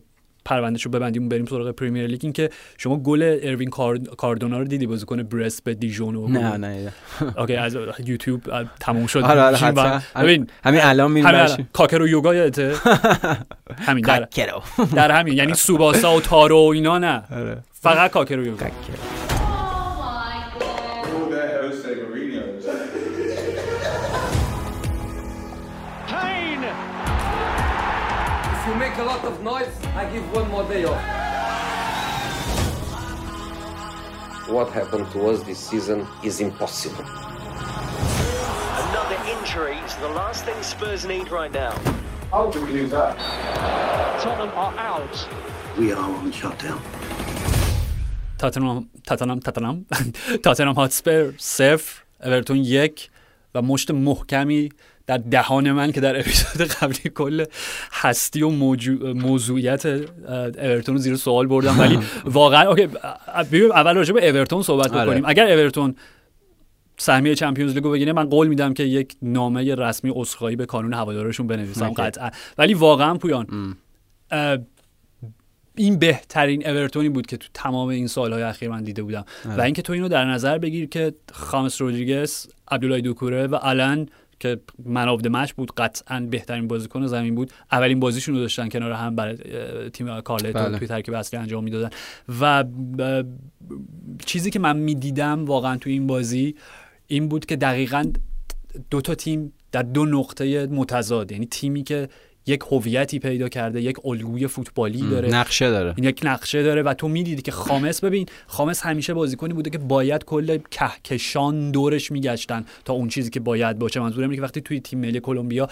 پروندهش رو ببندیم بریم سراغ Premier League. این که شما گل اروین کاردونا رو دیدی بازیکن برست به دیژون نه نه OK از یوتیوب تموم شد. آره آره ببین همین الان میریم کاکرو یوگا یادته؟ [LAUGHS] همین در در همین یعنی سوباسا و تارو و اینا نه. آره. فقط کاکرو یوگا. make a lot of noise, I give one more day off. What happened to us this season is impossible. Another injury is the last thing Spurs need right now. How do we do that? Tottenham are out. We are on shutdown. تاتنام تاتنام تاتنام تاتنام هاتسپر صفر اورتون یک و مشت محکمی در دهان من که در اپیزود قبلی کل هستی و موضوعیت اورتون رو زیر سوال بردم ولی [LAUGHS] واقعا اوکی اول راجع به اورتون صحبت آره. بکنیم. اگر اورتون سهمیه چمپیونز لیگو بگیره من قول میدم که یک نامه رسمی عذرخواهی به کانون هوادارشون بنویسم قطعا. ولی واقعا پویان این بهترین اورتونی بود که تو تمام این سالهای اخیر من دیده بودم. و اینکه تو اینو در نظر بگیر که خامس رودریگز عبدالله دوکوره و الان که من آف مچ بود قطعا بهترین بازیکن زمین بود اولین بازیشون رو داشتن کنار هم برای تیم کارلتو بله. توی ترکیب اصلی انجام می‌دادن و چیزی که من می‌دیدم واقعا تو این بازی این بود که دقیقا دو تا تیم در دو نقطه متضاد یعنی تیمی که یک هویتی پیدا کرده یک الگوی فوتبالی داره. نقشه داره. این یک نقشه داره و تو می‌دیدی که خامس ببین خامس همیشه بازیکنی بوده که باید کل کهکشان دورش میگشتن تا اون چیزی که باید باشه. منظورم اینه که وقتی توی تیم ملی کلمبیا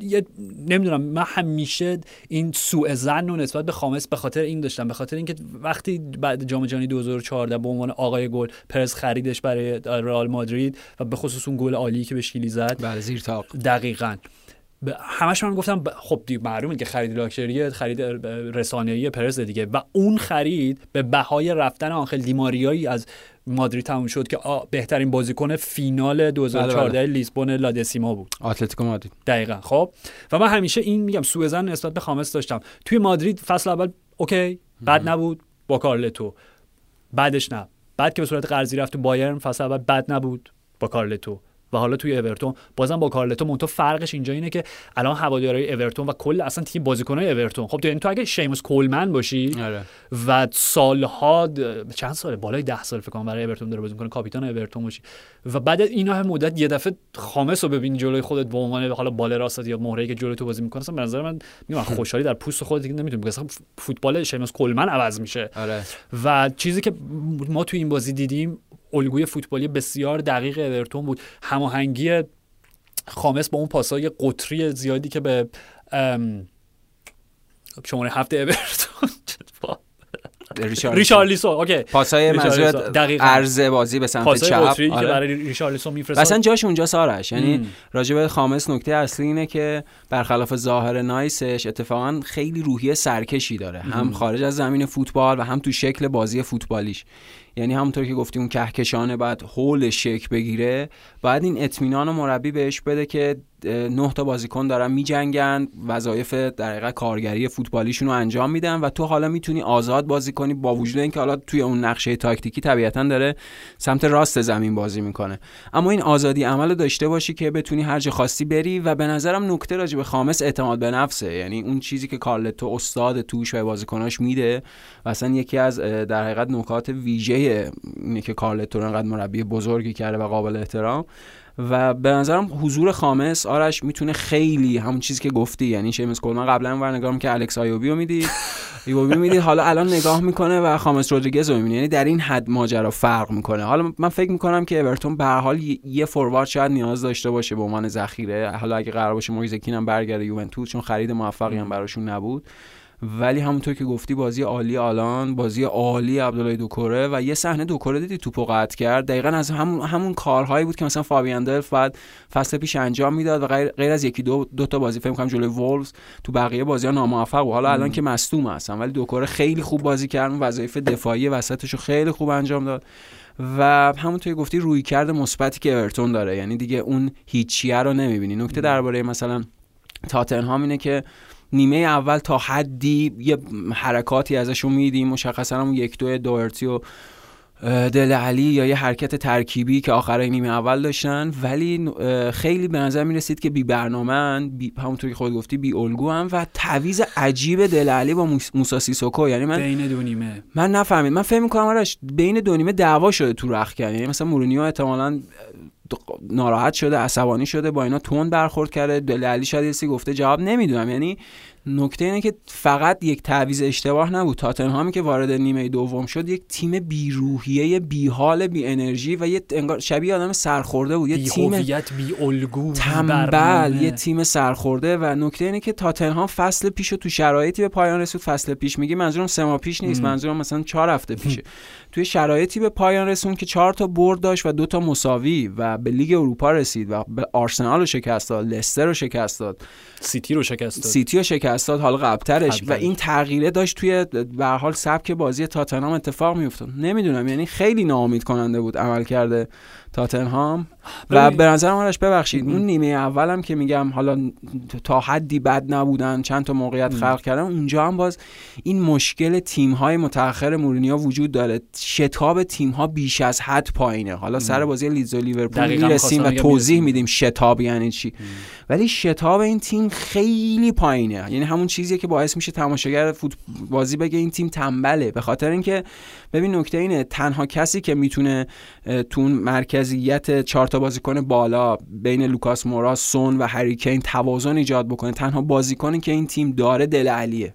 یه نمی‌دونم من همیشه این سوء زن و نسبت به خامس به خاطر این داشتم. به خاطر اینکه وقتی بعد جام جهانی 2014 به عنوان آقای گل پرز خریدش برای رئال مادرید و به خصوص اون گل عالی که به شیلی زد. بله زیر تاق. دقیقاً. همش من گفتم خب دیگه معلومه که خرید لاکچری خرید رسانه‌ای پرز دیگه. و اون خرید به بهای رفتن آنخل دیماریایی از مادرید تموم شد که بهترین بازیکن فینال 2014 بله، بله. لیسبون لادسیما بود. اتلتیکو مادرید. دقیقا خب. و من همیشه این میگم سوء نسبت به خامس داشتم. توی مادرید فصل اول OK بد نبود با کارلتو. بعدش نه. بعد که به صورت قرضی رفت تو بایرن فصل اول بد نبود با کارلتو. و حالا توی اورتون بازم با کارلتو منتها فرقش اینجا اینه که الان هوادارهای اورتون و کل اصلا تیم بازیکنای اورتون خب تو یعنی تو اگه شیموس کولمن باشی آره. و سالها چند ساله بالای ده سال فکر کنم برای اورتون داره بازی می‌کنه کاپیتان اورتون باشی و بعد اینا هم مدت یه دفعه خامس رو ببین جلوی خودت به عنوان حالا بال راست یا مهره که جلوی تو بازی می‌کنه اصلا به نظر من میگم [LAUGHS] خوشحالی در پوست خودت دیگه نمی‌تونی اصلا فوتبال شیموس کولمن عوض میشه آره. و چیزی که ما تو این بازی دیدیم الگوی فوتبالی بسیار دقیق اورتون بود. هماهنگی خامس با اون پاسای قطری زیادی که به شماره هفته اورتون [LAUGHS] ریشارلیسو اوکی. پاسای منظور عرض بازی به سمت چپ؟ آره. که برای میفرستاد. مثلا جاش اونجا سارش. یعنی راجب خامس نکته اصلی اینه که برخلاف ظاهر نایسش اتفاقا خیلی روحیه سرکشی داره. هم خارج از زمین فوتبال و هم تو شکل بازی فوتبالیش. یعنی همونطور که گفتیم اون کهکشانه بعد هول شک بگیره بعد این اطمینان و مربی بهش بده که نه تا بازیکن دارن میجنگن وظایف در کارگری فوتبالیشون رو انجام میدن و تو حالا می‌تونی آزاد بازی کنی با وجود اینکه حالا توی اون نقشه تاکتیکی طبیعتا داره سمت راست زمین بازی می‌کنه. اما این آزادی عمل داشته باشی که بتونی هر جا خواستی بری و به نظرم نکته راجع به خامس اعتماد به نفسه. یعنی اون چیزی که کارلتو استاد توش و بازیکناش میده و اصلا یکی از در حقیقت نکات ویژه اینه که کارلتو انقدر مربی بزرگی کرده و قابل احترام. و به نظرم حضور خامس آرش می‌تونه خیلی همون چیزی که گفتی یعنی شیمس کولمن قبلا ور نگاه که الکس آیوبی رو می‌دید ایوبی [LAUGHS] می‌دید حالا الان نگاه می‌کنه و خامس رودریگز رو می‌بینه. یعنی در این حد ماجرا فرق می‌کنه. حالا من فکر می‌کنم که اورتون به هر حال یه فوروارد شاید نیاز داشته باشه به عنوان ذخیره. حالا اگه قرار باشه مویزکین هم برگرده یوونتوس چون خرید موفقی هم براشون نبود. ولی همونطور که گفتی بازی عالی آلان بازی عالی عبدالله دوکوره و یه صحنه دوکوره دیدی توپو قطع کرد. دقیقا از همون همون کارهایی بود که مثلا فابیان دلف بعد فصل پیش انجام می‌داد و غیر, غیر از یکی دو دو تا بازی فکر کنم جلوی وولز تو بقیه بازی ها ناموفق و حالا الان که مصدوم هستن ولی دوکوره خیلی خوب بازی کرد. وظایف دفاعی وسطش رو خیلی خوب انجام داد. و همونطور گفتی روی کرد مثبتی که اورتون داره. یعنی دیگه اون هیچیه رو نمی‌بینی. نکته درباره مثلا تاتنهام اینه که نیمه اول تا حدی یه حرکاتی ازشون میدیم مشخصا هم یک دو دورتی و دل علی یا یه حرکت ترکیبی که آخرای نیمه اول داشتن. ولی خیلی به نظر می رسید که بی برنامه بی همونطوری خود گفتی بی الگو هم و تعویض عجیب دل علی با موسا سیسوکو. یعنی من بین دو نیمه. من نفهمیدم. من فکر می‌کنم آرش بین دو نیمه دعوا شده تو رختکن یعنی مثلا مورینیو احتمالاً ناراحت شده عصبانی شده با اینا تند برخورد کرده. دل علی شاید گفته جواب، نمی‌دونم. یعنی نکته اینه که فقط یک تعویض اشتباه نبود. تاتنهامی که وارد نیمه دوم شد یک تیم بیروحیه بیحال بی انرژی و یه انگار شبیه آدم سرخورده بود. یه بی تیم بی الگو تنبل یه تیم سرخورده و نکته اینه که تاتنهام فصل پیشو تو شرایطی به پایان رسید فصل پیش میگی منظورم سه ماه پیش نیست منظورم مثلا چهار هفته پیشه. توی شرایطی به پایان رسوند که چهار تا برد داشت و دو تا مساوی و به لیگ اروپا رسید و به آرسنال رو شکست داد لستر رو شکست داد. سیتی رو شکست داد. سیتی رو شکست داد حالا قبلترش و این تغییره داشت توی به حال سبک بازی تاتنهام اتفاق میافتاد. نمی‌دونم یعنی خیلی ناامید کننده بود عمل کرده تاتنهام. و به نظر آرش ببخشید اون نیمه اولم که میگم حالا تا حدی بد نبودن چند تا موقعیت خلق کردن اونجا هم باز این مشکل تیم های متأخر مورینیو وجود داره. شتاب تیم ها بیش از حد پایینه. حالا سر بازی لیدز و لیورپول می‌رسیم و توضیح میدیم شتاب یعنی چی. ولی شتاب این تیم خیلی پایینه. یعنی همون چیزیه که باعث میشه تماشاگر فوت بازی بگه این تیم تنبله. به خاطر اینکه ببین نکته اینه تنها کسی که می‌تونه تو مرکزیت چهار تا بازیکن بالا بین لوکاس مورا سون و هریکین توازن ایجاد بکنه. تنها بازیکنی که این تیم داره دل علیه.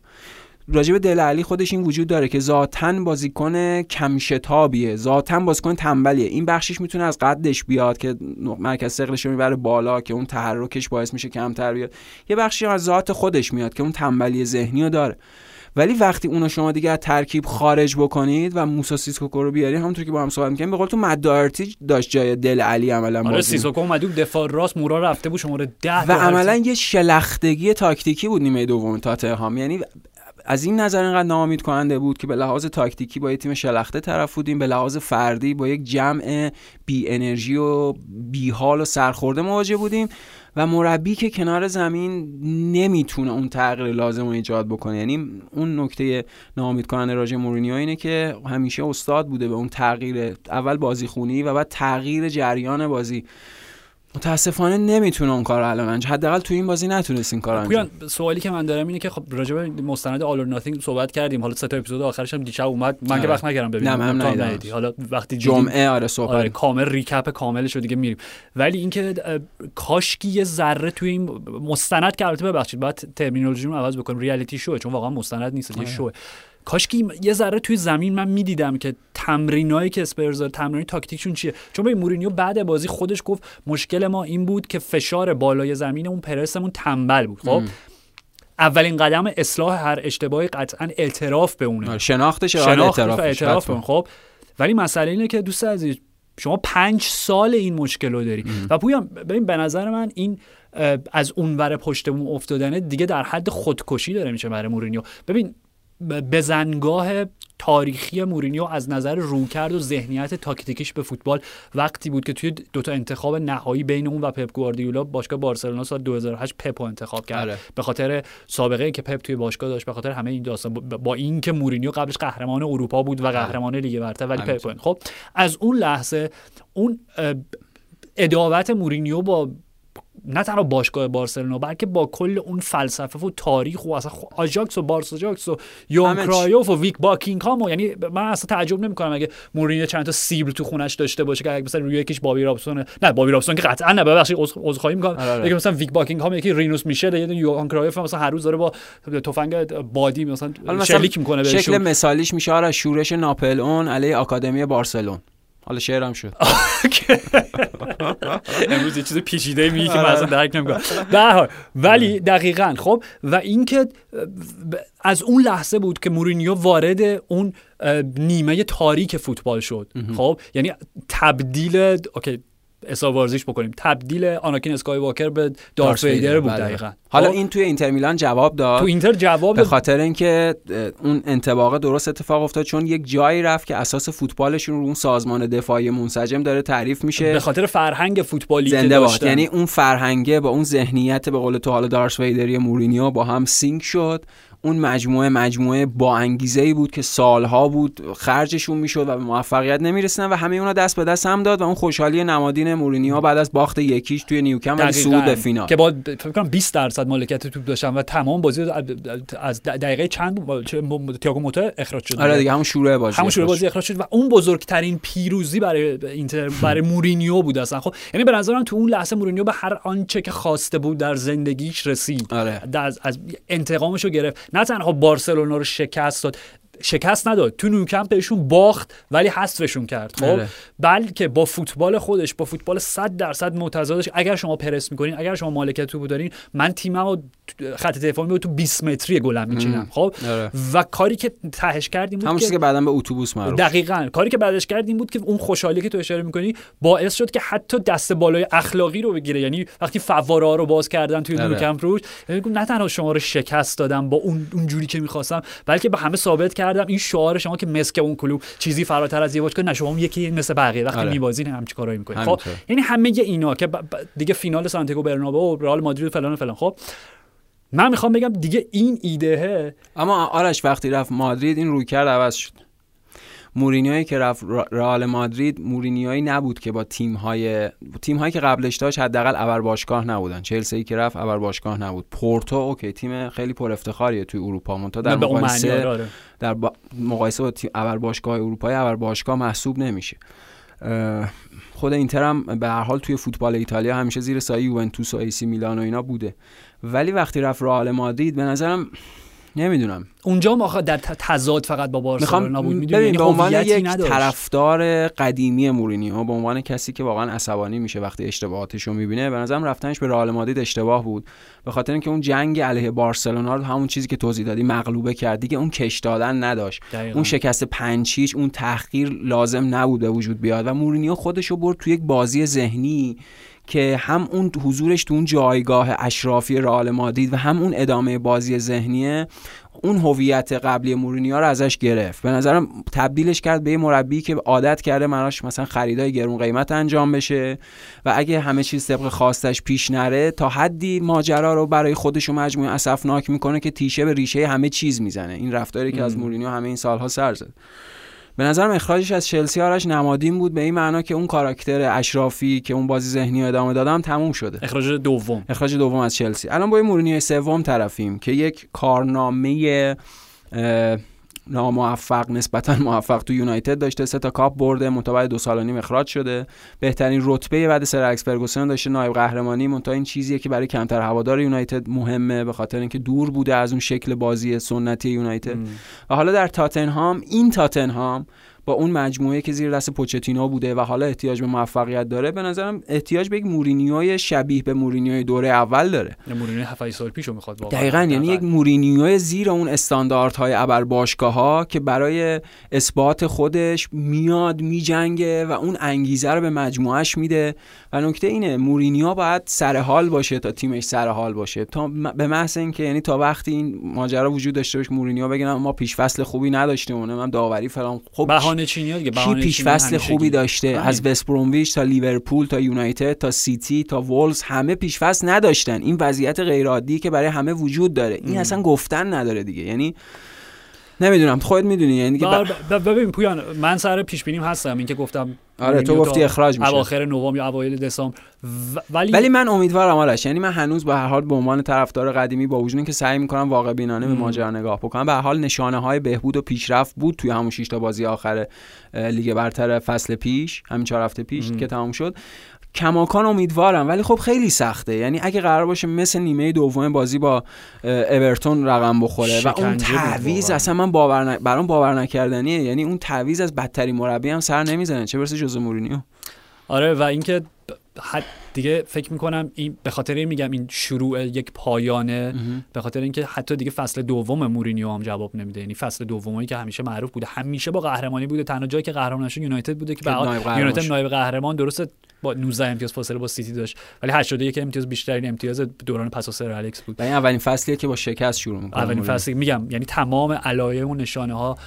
راجب دل علی خودش این وجود داره که ذاتا بازیکن کم شتابیه ذاتا بازیکن تنبلیه. این بخشش می‌تونه از قدش بیاد که مرکز ثقلش رو می‌بره بالا که اون تحرکش باعث میشه کمتر بیاد. یه بخشی از ذات خودش میاد که اون تنبلی ذهنی داره. ولی وقتی اونو شما دیگه از ترکیب خارج بکنید و موسی سیسوکو رو بیاری همونطور که با هم صحبت می‌کردیم به قول تو مدارتی داشت جای دل علی عملا آره سیسوکو اومد دفاع راست مورا رفته بود شماره 10 و عملا یه شلختگی تاکتیکی بود نیمه دوم تاتنهام. یعنی از این نظر اینقدر ناامید کننده بود که به لحاظ تاکتیکی با یه تیم شلخته طرف بودیم به لحاظ فردی با یک جمع بی انرژی و بی حال و سرخورده مواجه بودیم. و مربی که کنار زمین نمی‌تونه اون تغییر لازم رو ایجاد بکنه. یعنی اون نکته ناامید کننده راجع مورینیو اینه که همیشه استاد بوده به اون تغییر اول بازی خونی و بعد تغییر جریان بازی. متاسفانه نمی‌تونه اون کار الان انجام حداقل تو این بازی نتونست این کار انجام سوالی که من دارم اینه که خب راجع به مستند آل اور ناتینگ صحبت کردیم. حالا سه تا اپیزود آخرش هم دیشب اومد. من که آره. وقت نکردم ببینم. نه من حالا وقتی جمعه آره صحبت آره کامل ریکپ کاملش رو دیگه میریم. ولی اینکه کاشکی یه ذره توی این مستند که البته ببخشید بعد ترمینولوژی رو عوض بکنیم. ریالیتی شو چون واقعا مستند نیست یه شو کاش که یه ذره توی زمین من می‌دیدم که تمرینایی که اسپرز تمرین تاکتیکشون چیه؟ چون به مورینیو بعد بازی خودش گفت مشکل ما این بود که فشار بالای زمین اون پرسمون تنبل بود خب؟ اولین قدم اصلاح هر اشتباهی قطعا اعتراف به اونه. آره، شناختش شناخت اعتراف, اعتراف به خب؟ ولی مسئله اینه که دوست عزیز شما پنج سال این مشکل رو داری و پویان ببین به نظر من این از اونور پشتمون افتادنه دیگه در حد خودکشی داره میشه برای مورینیو. ببین بزنگاه تاریخی مورینیو از نظر رویکرد و ذهنیت تاکتیکیش به فوتبال وقتی بود که توی دوتا انتخاب نهایی بین اون و پپ گواردیولا باشگاه بارسلونا سال 2008 پپ رو انتخاب کرد. آره. به خاطر سابقه که پپ توی باشگاه داشت به خاطر همه این داستان با اینکه مورینیو قبلش قهرمان اروپا بود و قهرمان لیگ برتر ولی پپ خب از اون لحظه اون عداوت مورینیو با نه تنها باشگاه بارسلونا بلکه با کل اون فلسفه و تاریخ و اصلا آژاکس و بارسا آژاکس و یوهان کرایوف و ویک باکینگهام و یعنی من اصلا تعجب نمی‌کنم اگه مورینیو چند تا سیبل تو خونش داشته باشه که مثلا روی یکیش بابی رابسون نه بابی رابسون که قطعا نه ببخشید عذرخواهی می‌کنم. آره، آره. یکی مثلا ویک باکینگهام یکی رینوس میشلز یه یوهان کرایوف مثلا هر روز داره با تفنگ بادی مثلا شلیک می‌کنه شکل مثالیش میشه آره شورش ناپل اون علیه آکادمی بارسلون. حالا شعرم شد. [LAUGHS] امروز یه چیز پیچیده می که من اصلا درک نمی‌کنم. در ولی دقیقا خب و اینکه از اون لحظه بود که مورینیو وارد اون نیمه تاریک فوتبال شد. خب یعنی تبدیل اوکی ورزیش بکنیم. تبدیل آناکین اسکای واکر به دارت ویدر بود بله. دقیقاً. حالا خب؟ این توی اینتر میلان جواب داد. تو اینتر جواب به خاطر اینکه اون انطباق درست اتفاق افتاد چون یک جایی رفت که اساس فوتبالشون رو اون سازمان دفاعی منسجم داره تعریف میشه. به خاطر فرهنگ فوتبالی زنده باد یعنی اون فرهنگه با اون ذهنیت به قول تو حالا دارث ویدری مورینیو با هم sync شد. اون مجموعه مجموعه با انگیزه ای بود که سالها بود خرجشون می‌شد و به موفقیت نمی‌رسیدن و همه اونا دست به دست هم داد و اون خوشحالی نمادین مورینیو بعد از باخت یکیش توی نیوکم دقیقاً. صعود به فینال. که با فکر کنم 20 درصد مالکیت توپ داشتن و تمام بازی از دقیقه چند تییاگو موتا اخراج شد. آره دیگه همون شروع بازی همون شروع بازی اخراج شد و اون بزرگترین پیروزی برای اینتر برای [LAUGHS] مورینیو بود اصلا. خب یعنی به نظرم تو اون لحظه مورینیو به هر آنچه که خواسته بود در زندگیش رسید. آره. از, از انتقامش رو گرفت. نه تنها بارسلونا رو شکست داد شکست نداد تو نوکمپ بهشون باخت ولی حذفشون کرد خب آره. بلکه با فوتبال خودش با فوتبال 100 درصد متضادش اگر شما پرس می‌کنین اگر شما مالکیت توپ دارین من تیممو خط دفاعی رو تو 20 متری گلم میچینم خب آره. و کاری که تهش کردیم بود همون که که بعدا به اتوبوس معروف. دقیقا کاری که بعدش کرد این بود که اون خوشحالی که تو اشاره می‌کنی باعث شد که حتی دست بالای اخلاقی رو بگیره یعنی وقتی فواره رو باز کردن توی آره. نوکمپ روش یعنی نه تنها شما رو شکست دادم با اون اون جوری که می‌خواستم بلکه به همه ثابت کردم. این شعار شما که مسک اون کلوب چیزی فراتر از یه باشگاه نه شما یکی مثل بقیه. وقتی آره. میبازین هم چی کارایی می‌کنین خب. یعنی همه اینا که دیگه فینال سانتیاگو برنابئو و رئال مادرید و فلان و فلان. خب من می‌خوام بگم دیگه این ایده اما آرش وقتی رفت مادرید این رویکرد عوض شد. مورینیوی که رفت رئال مادرید مورینیوی نبود که با تیم های تیم هایی که قبلش داشت حداقل ابر باشگاه نبودن. چلسی که رفت ابر باشگاه نبود. پورتو اوکی تیم خیلی پر افتخاریه توی اروپا. منتها در مقایسه آره، آره. در با- مقایسه با تیم ابر باشگاه اروپایی ابر باشگاه محسوب نمیشه. خود اینتر هم به هر حال توی فوتبال ایتالیا همیشه زیر سایه یوونتوس و آ ث میلان و اینا بوده. ولی وقتی رفت رئال مادرید به نظرم نمی‌دونم. اونجا ما در تضاد فقط با بارسلونا می‌خوام بود. می‌دونی؟ یعنی به عنوان یک نداشت. طرفدار قدیمی مورینیو به عنوان کسی که واقعا عصبانی میشه وقتی اشتباهاتش رو می‌بینه به نظرم رفتنش به رئال مادرید اشتباه بود. به خاطر اینکه اون جنگ علیه بارسلونا رو همون چیزی که توضیح دادی مغلوبه کرد. دیگه اون کش دادن نداشت. دقیقاً. اون شکست پنج هیچش اون تحقیر لازم نبود به وجود بیاد و مورینیو خودش رو برد تو یک بازی ذهنی که هم اون حضورش تو اون جایگاه اشرافی رئال مادرید و هم اون ادامه بازی ذهنیه اون هویت قبلی مورینیو رو ازش گرفت. به نظرم تبدیلش کرد به یه مربی که عادت کرده مراش مثلا خریدای گرون قیمت انجام بشه و اگه همه چیز طبق خواستش پیش نره تا حدی ماجرا رو برای خودش و مجموعه اسفناک می‌کنه که تیشه به ریشه همه چیز می‌زنه. این رفتاری که از مورینیو همه این سالها سر زد. به نظرم اخراجش از چلسی آرش نمادین بود. به این معنا که اون کاراکتر اشرافی که اون بازی ذهنی ادامه دادم تموم شده. اخراج دوم. اخراج دوم از چلسی. الان با مورینیو سوم طرفیم که یک کارنامه ناموفق نسبتا موفق تو یونایتد داشته سه تا کاپ برده منتها دو سال و نیم اخراج شده. بهترین رتبه بعد سر اکس فرگوسن داشته نایب قهرمانی. منتها این چیزیه که برای کمتر هوادار یونایتد مهمه به خاطر اینکه دور بوده از اون شکل بازی سنتی یونایتد. و حالا در تاتنهام این تاتنهام با اون مجموعه که زیر دست پوچتینو بوده و حالا احتیاج به موفقیت داره به نظرم احتیاج به یک مورینیوی شبیه به مورینیوی دوره اول داره. مورینیو 7 سال پیشو می‌خواد واقعا. دقیقا یعنی. یک مورینیو زیر اون استانداردهای ابر باشگاه ها که برای اثبات خودش میاد میجنگه و اون انگیزه رو به مجموعش میده. و نکته اینه مورینیو باید سر حال باشه تا تیمش سر حال باشه. تا به محض اینکه یعنی تا وقتی این ماجرا وجود داشته باشه مورینیو بگه نه، ما پیش فصل خوبی نداشتیم اونم داوری فلان خب بهانه چینی دیگه بهانه پیش فصل. خوبی داشته؟ همین. از وست برومویچ تا لیورپول تا یونایتد تا سیتی تا وولز همه پیش فصل نداشتن. این وضعیت غیر عادی که برای همه وجود داره. این اصلا گفتن نداره دیگه. یعنی نمی‌دونم. خودت می‌دونی یعنی دیگه ببین پویان من سر پیش بینیم هستم. اینکه گفتم آره تو گفتی اخراج میشه. اواخر نوامبر یا اوایل دسامبر. ولی ولی من امیدوارم آرش یعنی من هنوز به هر حال به عنوان طرفدار قدیمی با وجود اینکه سعی می‌کنم واقع بینانه به. ماجرا نگاه بکنم به هر حال نشانه های بهبود و پیشرفت بود توی همون 6 تا بازی آخر لیگ برتر فصل پیش همین چهار هفته پیش مم. که تمام شد. کماکان امیدوارم ولی خب خیلی سخته. یعنی اگه قرار باشه مثل نیمه دوم بازی با اورتون رقم بخوره و اون واقعا. اصلا من باور ن... برام باور نکردنیه. یعنی اون تعویض از بدترین مربی هم سر نمی‌زنه. چه برسه جوز مورینیو؟ آره و اینکه حد دیگه فکر می‌کنم این به خاطر این میگم این شروع یک پایانه به خاطر اینکه حتی دیگه فصل دوم مورینیو هم جواب نمیده. یعنی فصل دومی که همیشه معروف بوده. همیشه با قهرمانی بوده. تنها جایی که قهرمان نشد یونایتد بوده که یونایتد. نایب قهرمان. درسته با 19 امتیاز فاصله با سیتی داشت. ولی 81 امتیاز بیشترین امتیاز دوران پس از سر الکس بود. و این اولین فصلیه که با شکست شروع می‌کنه. اولین فصلی میگم یعنی تمام علایم و نشانه ها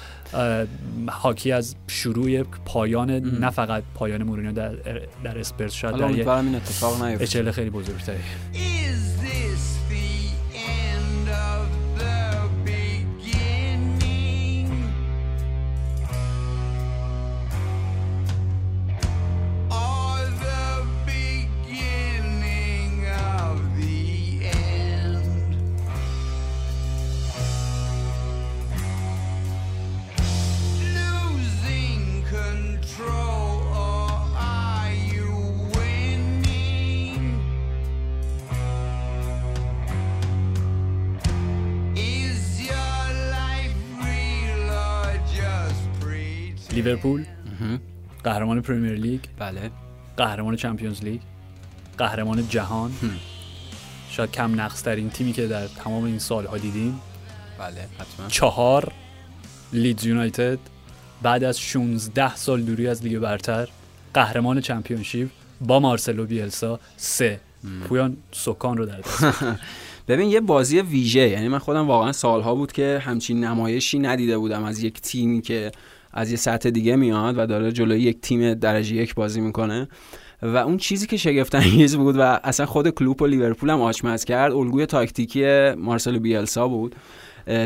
حاکی از شروع پایان نه فقط پایان مورینیو در در اسپرس شاید در اتفاق نیفته. اچل خیلی بزرگتری. لیورپول قهرمان پرمیر لیگ بله. قهرمان چمپیونز لیگ قهرمان جهان. شاید کم نقص ترین تیمی که در تمام این سالها دیدیم. بله حتما. چهار لیدز یونایتد. بعد از 16 سال دوری از لیگ برتر قهرمان چمپیونشیپ با مارسلو بیلسا. سه. پویان سکان رو در دست [LAUGHS] ببین یه بازی ویژه. یعنی من خودم واقعا سالها بود که همچین نمایشی ندیده بودم از یک تیمی که از یه سطح دیگه میاد و داره جلوی یک تیم درجه یک بازی می‌کنه. و اون چیزی که شگفت انگیز بود و اصلا خود کلوپ و لیورپول هم آچمز کرد الگوی تاکتیکی مارسلو بیلسا بود.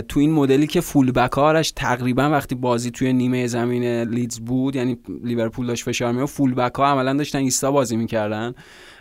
تو این مدلی که full back هاش تقریبا وقتی بازی توی نیمه زمین لیدز بود یعنی لیورپول داشت فشار می full back ها عملا داشتن ایستا بازی می‌کردن.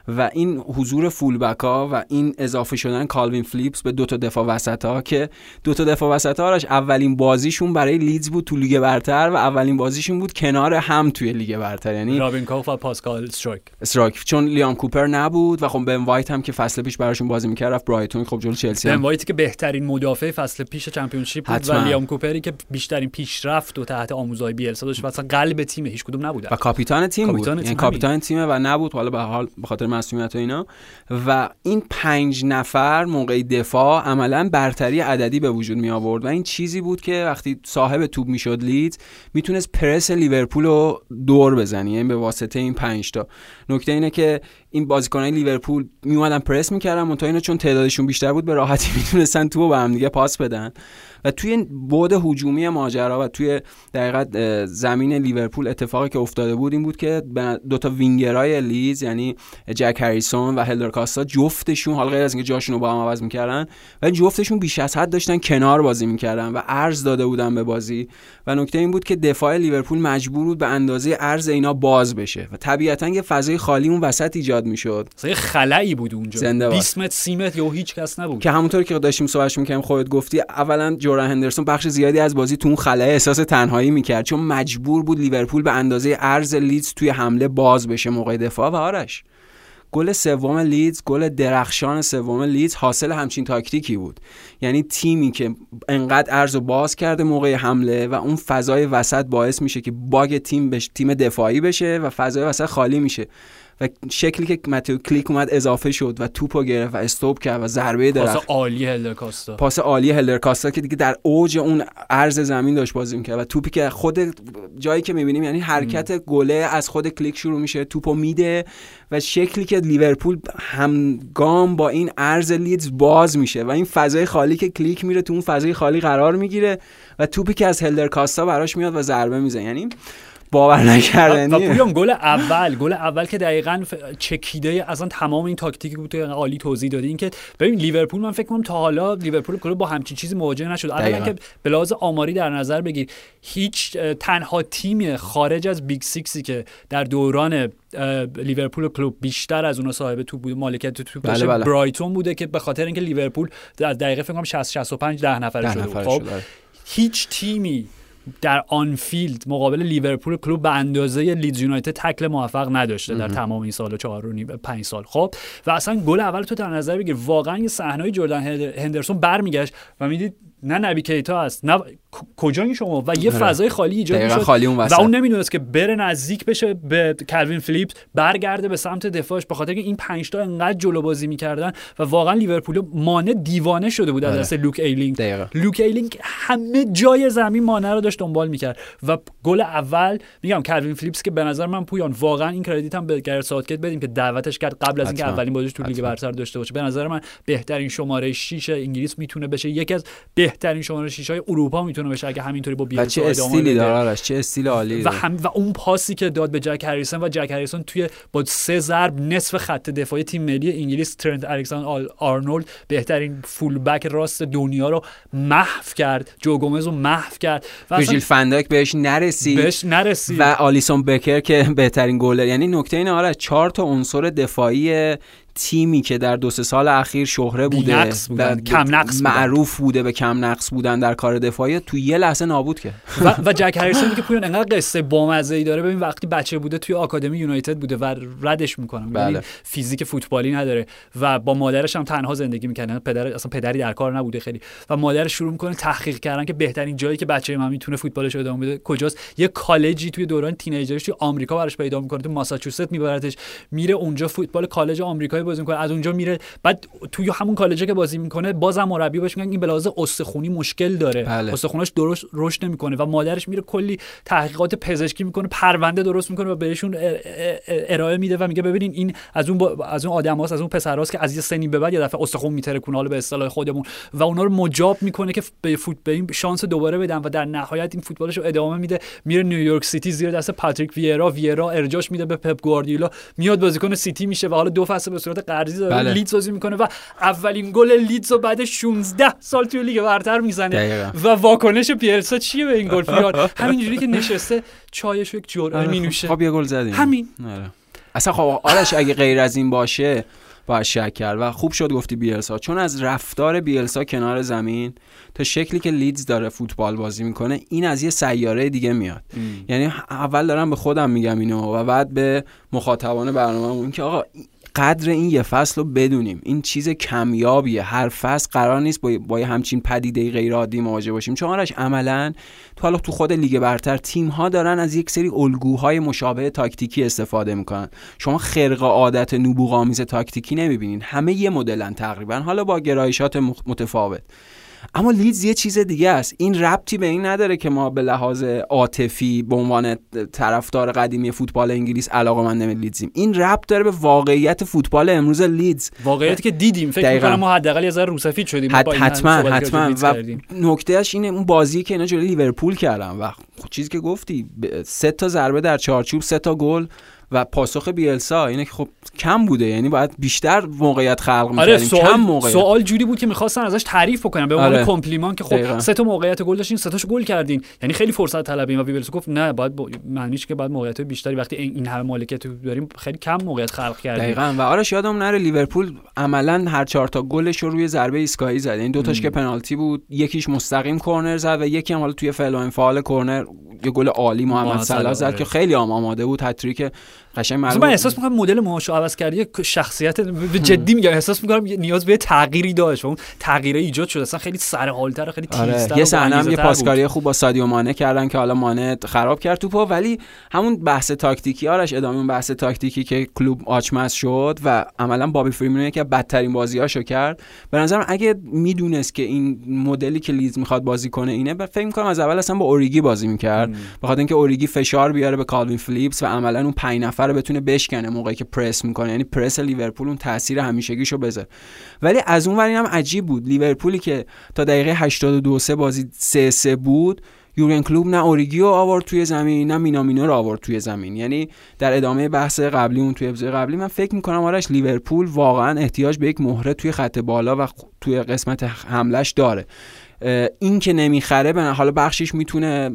و این حضور full back ها و این اضافه شدن کالوین فلیپس به دو تا دفاع وسط ها که دو تا دفاع وسط ها اولین بازیشون برای لیدز بود تو لیگ برتر و اولین بازیشون بود کنار هم توی لیگ برتر. یعنی رابین کوخ و پاسکال استروک استراک چون لیام کوپر نبود و خب بن وایت هم که فصل پیش براشون بازی می‌کرد رفت برایتون. خب جلو چلسی بن هم وایتی که بهترین مدافع فصل پیش چمپیونشیپ بود حتما. و لیام کوپری که بیشترین پیشرفت و تحت آموزه‌های بیلسا داشت و اصلا قلب تیم هیچ کدوم نبودن و کاپیتان تیم کاپیتان بود تیم یعنی کاپیتان تیمه و نبود. حالا به حال به خاطر مسئولیت و اینا. و این پنج نفر موقع دفاع عملا برتری عددی به وجود می آورد. و این چیزی بود که وقتی صاحب توپ می‌شد لید می‌تونست پرس لیورپول رو دور بزنه. یعنی به واسطه این پنج تا. نکته اینه که این بازیکنان لیورپول می اومدن پرس می‌کردن منتها اینا چون تعدادشون بیشتر بود به راحتی [LAUGHS] می‌تونستن توپ به هم دیگه پاس بدن. و توی بعد هجومی ماجرا و توی دقیقت اه، زمین لیورپول اتفاقی که افتاده بود این بود که دو تا وینگرای لیدز یعنی جک هریسون و هلدر کاستا جفتشون حالا غیر از اینکه جاشون رو با هم عوض می‌کردن و جفتشون بیش از حد داشتن کنار بازی می‌کردن و عرض داده بودن به بازی. و نکته این بود که دفاع لیورپول مجبور بود به اندازه عرض اینا باز بشه و طبیعتا یه فضای خالی اون وسط ایجاد می‌شد. یه خلایی بود اونجا. زنده باد. 20 متر 30 متر یا هیچ کس نبود. که همونطور که داشتیم صحبتش می‌کنیم خودت گفتی اولا جردن هندرسون بخش زیادی از بازی تو اون خلأ احساس تنهایی می‌کرد چون مجبور بود لیورپول به اندازه عرض لیدز توی حمله باز بشه موقع دفاع و آرش گل سوم لیدز گل درخشان سوم لیدز حاصل همچین تاکتیکی بود. یعنی تیمی که انقدر عرض رو باز کرده موقع حمله و اون فضای وسط باعث میشه که باگ تیم بش تیم دفاعی بشه و فضای وسط خالی میشه. و شکلی که متیو کلیک اومد اضافه شد و توپو گرفت و استپ کرد و ضربه درخت. پاس عالی هلدر کاستا. پاس عالی هلدر کاستا که دیگه در اوج اون عرض زمین داشت بازی می‌کرد و توپی که خود جایی که می‌بینیم یعنی حرکت گله از خود کلیک شروع میشه توپو میده و شکلی که لیورپول همگام با این عرض لیدز باز میشه و این فضای خالی که کلیک میره تو اون فضای خالی قرار می‌گیره و توپی که از هلدر کاستا براش میاد و ضربه می‌زنه. یعنی باورنکردنیه پویان گل اول گل اول که دقیقا چکیده اصلا تمام این تاکتیکی بود که عالی توضیح دادی این که ببین لیورپول من فکر کنم تا حالا لیورپول کلوپ با همچین چیزی مواجه نشد اولا. که به لحاظ آماری در نظر بگیر هیچ تنها تیمی خارج از big six ی که در دوران لیورپول کلوپ بیشتر از اونها صاحب توپ بود مالکیت توپ بله، بله. برایتون بوده که به خاطر اینکه لیورپول در دقیقه فکر کنم 60 65 ده نفره شده بود. خب شد، آره. هیچ تیمی در آنفیلد مقابل لیورپول کلوپ به اندازه لیدز یونایتد تکل موفق نداشته در تمام این سال و چهار و نیم پنج سال. خب و اصلا گل اول تو در نظر بگیر. واقعا یه صحنه جردن هندرسون برمیگشت و می‌دید نه نبی کیتا است نه ک- کجایی شما و یه آره. فضای خالی ایجاد می‌شد خالی اون و. اون نمی‌دونست که بره نزدیک بشه به کلوین فلیپس برگرده به سمت دفاعش به خاطر که این پنج تا انقدر جلو بازی می‌کردن و واقعا لیورپول مانه دیوانه شده بود از آره. دست لوک ایلینگ دقیقاً. لوک ایلینگ همه جای زمین مانه رو داشت دنبال می‌کرد و گل اول میگم کلوین فلیپس که به نظر من پویان واقعا این credit هم به گرت ساوتگیت بدیم که دعوتش کرد قبل از اینکه. اولین بازیش تو لیگ. برتر داشته باشه به نظر من بهترین شماره 6 انگلیس می‌تونه بشه یکی از بهترین شماره 6 های اروپا می‌تونه بشه اگه همینطوری با و بیلسا چه استیلی. داره؟ آرش چه استیل عالی و. هم و اون پاسی که داد به جک هریسون و جک هریسون توی با سه ضرب نصف خط دفاعی تیم ملی انگلیس ترنت الکساندر آل- آرنولد بهترین فول بک راست دنیا رو محو کرد. جو گومز رو محو کرد. و ویرجیل اصلا فن‌دایک بهش نرسید. بهش نرسید. و آلیسون بکر که بهترین گلر یعنی نکته اینه آره چهار تا عنصر دفاعی تیمی که در دو سه سال اخیر شهره بوده بودن، کم نقص بودن. معروف بوده به کم نقص بودن در کار دفاعی تو یه لحظه نابود کرد و, [LAUGHS] و جک هریسون که پویان انقدر قصه بامزه ای داره ببین وقتی بچه بوده توی آکادمی یونایتد بوده و ردش می‌کنن بله. بله. فیزیک فوتبالی نداره و با مادرش هم تنها زندگی می‌کنه پدر اصلا پدری در کار نبوده خیلی و مادرش شروع می‌کنه تحقیق کردن که بهترین جایی که بچه من می‌تونه فوتبالش ادامه بده کجاست یه کالجی توی دوران تینیجرش توی آمریکا براش پیدا می‌کنه تو ماساچوست میبرتش میره اونجا فوتبال کالج آمریکایی بازی می‌کنه. از اونجا میره. بعد توی همون کالجی که بازی می‌کنه بازم مربی بهش میگن این به لحاظ استخونی مشکل داره. بله. استخوناش درست رشد نمی‌کنه و مادرش میره کلی تحقیقات پزشکی می‌کنه پرونده درست می‌کنه و بهشون ارائه میده و میگه ببینین این از اون با- از اون آدماست از اون پسراست که از یه سنی به بعد یه دفعه استخون میترکونه حالا به اصطلاح خودمون. و اونا رو مجاب می‌کنه که به فوت به این شانس دوباره بدن و در نهایت این فوتبالش رو ادامه میده. میره نیویورک سیتی زیر دست پاتریک ویرا. ویرا ارجاش میده به پپ گواردیولا. میاد بازیکن سیتی میشه و حالا دو فصل به صورت قرضی داره بله. لیدز بازی می‌کنه و اولین گل لیدز رو بعد 16 سال توی لیگ برتر می‌زنه دقیقاً. و واکنش بیلسا چیه به این گل پیار همینجوری که نشسته چایش یک جرعه مینوشه خب یه گل زدیم همین. آره. اصلا خب آرش اگه غیر از این باشه باید شک کرد و خوب شد گفتی بیلسا چون از رفتار بیلسا کنار زمین تا شکلی که لیدز داره فوتبال بازی می‌کنه این از یه سیاره دیگه میاد یعنی اول دارم به خودم میگم اینو و بعد به مخاطبان برنامه این که آقا قدر این یه فصل رو بدونیم. این چیز کمیابیه. هر فصل قرار نیست با, با همچین پدیده غیر عادی مواجه باشیم. چون آرش عملا تو حالا تو خود لیگ برتر تیم ها دارن از یک سری الگوهای مشابه تاکتیکی استفاده می‌کنن. شما خرق عادت نبوغ آمیز تاکتیکی نمی‌بینین. همه یه مدلن تقریبا. حالا با گرایشات متفاوت. اما لیدز یه چیز دیگه است. این ربطی به این نداره که ما به لحاظ عاطفی به عنوان طرفدار قدیمی فوتبال انگلیس علاقه‌مند به لیدزیم. این ربط داره به واقعیت فوتبال امروز لیدز. واقعیتی که دیدیم. فکر. می‌کنم ما حداقل یه ذره روسفید شدیم. حت حتما حتما. و. نکتهش اینه اون بازی که اینا جلوی لیورپول کردن و خب چیزی که گفتی سه تا ضربه در چارچوب سه تا گل. و پاسخ بیلسا اینه که خب کم بوده یعنی باید بیشتر موقعیت خلق آره می‌کردیم کم سوال موقعیت. سوال جوری بود که می‌خواستن ازش تعریف بکنن به عنوان آره. compliment که خب. سه تا موقعیت گل داشتین سه تاشو گل کردین. یعنی خیلی فرصت طلبین و بیلسا گفت نه باید با... معنیش که باید موقعیت بیشتری وقتی این این همه مالکیت داریم خیلی کم موقعیت خلق کردیم. دقیقا. و آرش یادم نره لیورپول عملا هر چهار تا گلش رو روی ضربه ایستگاهی زد. یعنی دو تاش که پنالتی بود یکیش مستقیم کرنر زد و یکی هم حالا توی فعل و انفعال کرنر یه گل عالی محمد صلاح زد آره. که خیلی هم آماده بود. هت‌تریک قشنگ معلومه من احساس می‌کنم مدل معاشو عوض کردی شخصیت جدی میگم احساس می‌کنم نیاز به تغییری داشت. اون تغییره ایجاد شده اصلا خیلی سر حالتر خیلی آره. یه صحنه هم یه پاسکاری خوب با سادیو مانه کردن که حالا مانه خراب کرد توپو ولی همون بحث تاکتیکی آرش ادامه اون بحث تاکتیکی که کلوب آچمز شد و عملا بابی فریمون که بدترین بازیاشو کرد. به نظرم اگه می‌دونست که این مدلی که لیز می‌خواد بازی کنه اینه فکر می‌کنم از اول اصلا با اوریگی بازی می‌کرد. بخاطر اینکه اوریگی فشار بیاره به کالوین فلیپس و عملا اون 5 نفر رو بتونه بشکنه موقعی که پرس می‌کنه. یعنی پرس لیورپول اون تاثیر همیشگیشو بذاره. ولی از اون ور هم عجیب بود. لیورپولی که تا دقیقه 82 سه بازی 3 3 بود یورگن کلوپ نه اوریگیو آورد توی زمین نه مینامینو رو آورد توی زمین. یعنی در ادامه بحث قبلی اون توی ابزار قبلی من فکر می‌کنم آرش لیورپول واقعا احتیاج به یک مهره توی خط بالا و توی قسمت حملش داره. این که نمی‌خره به حالا بخشش می‌تونه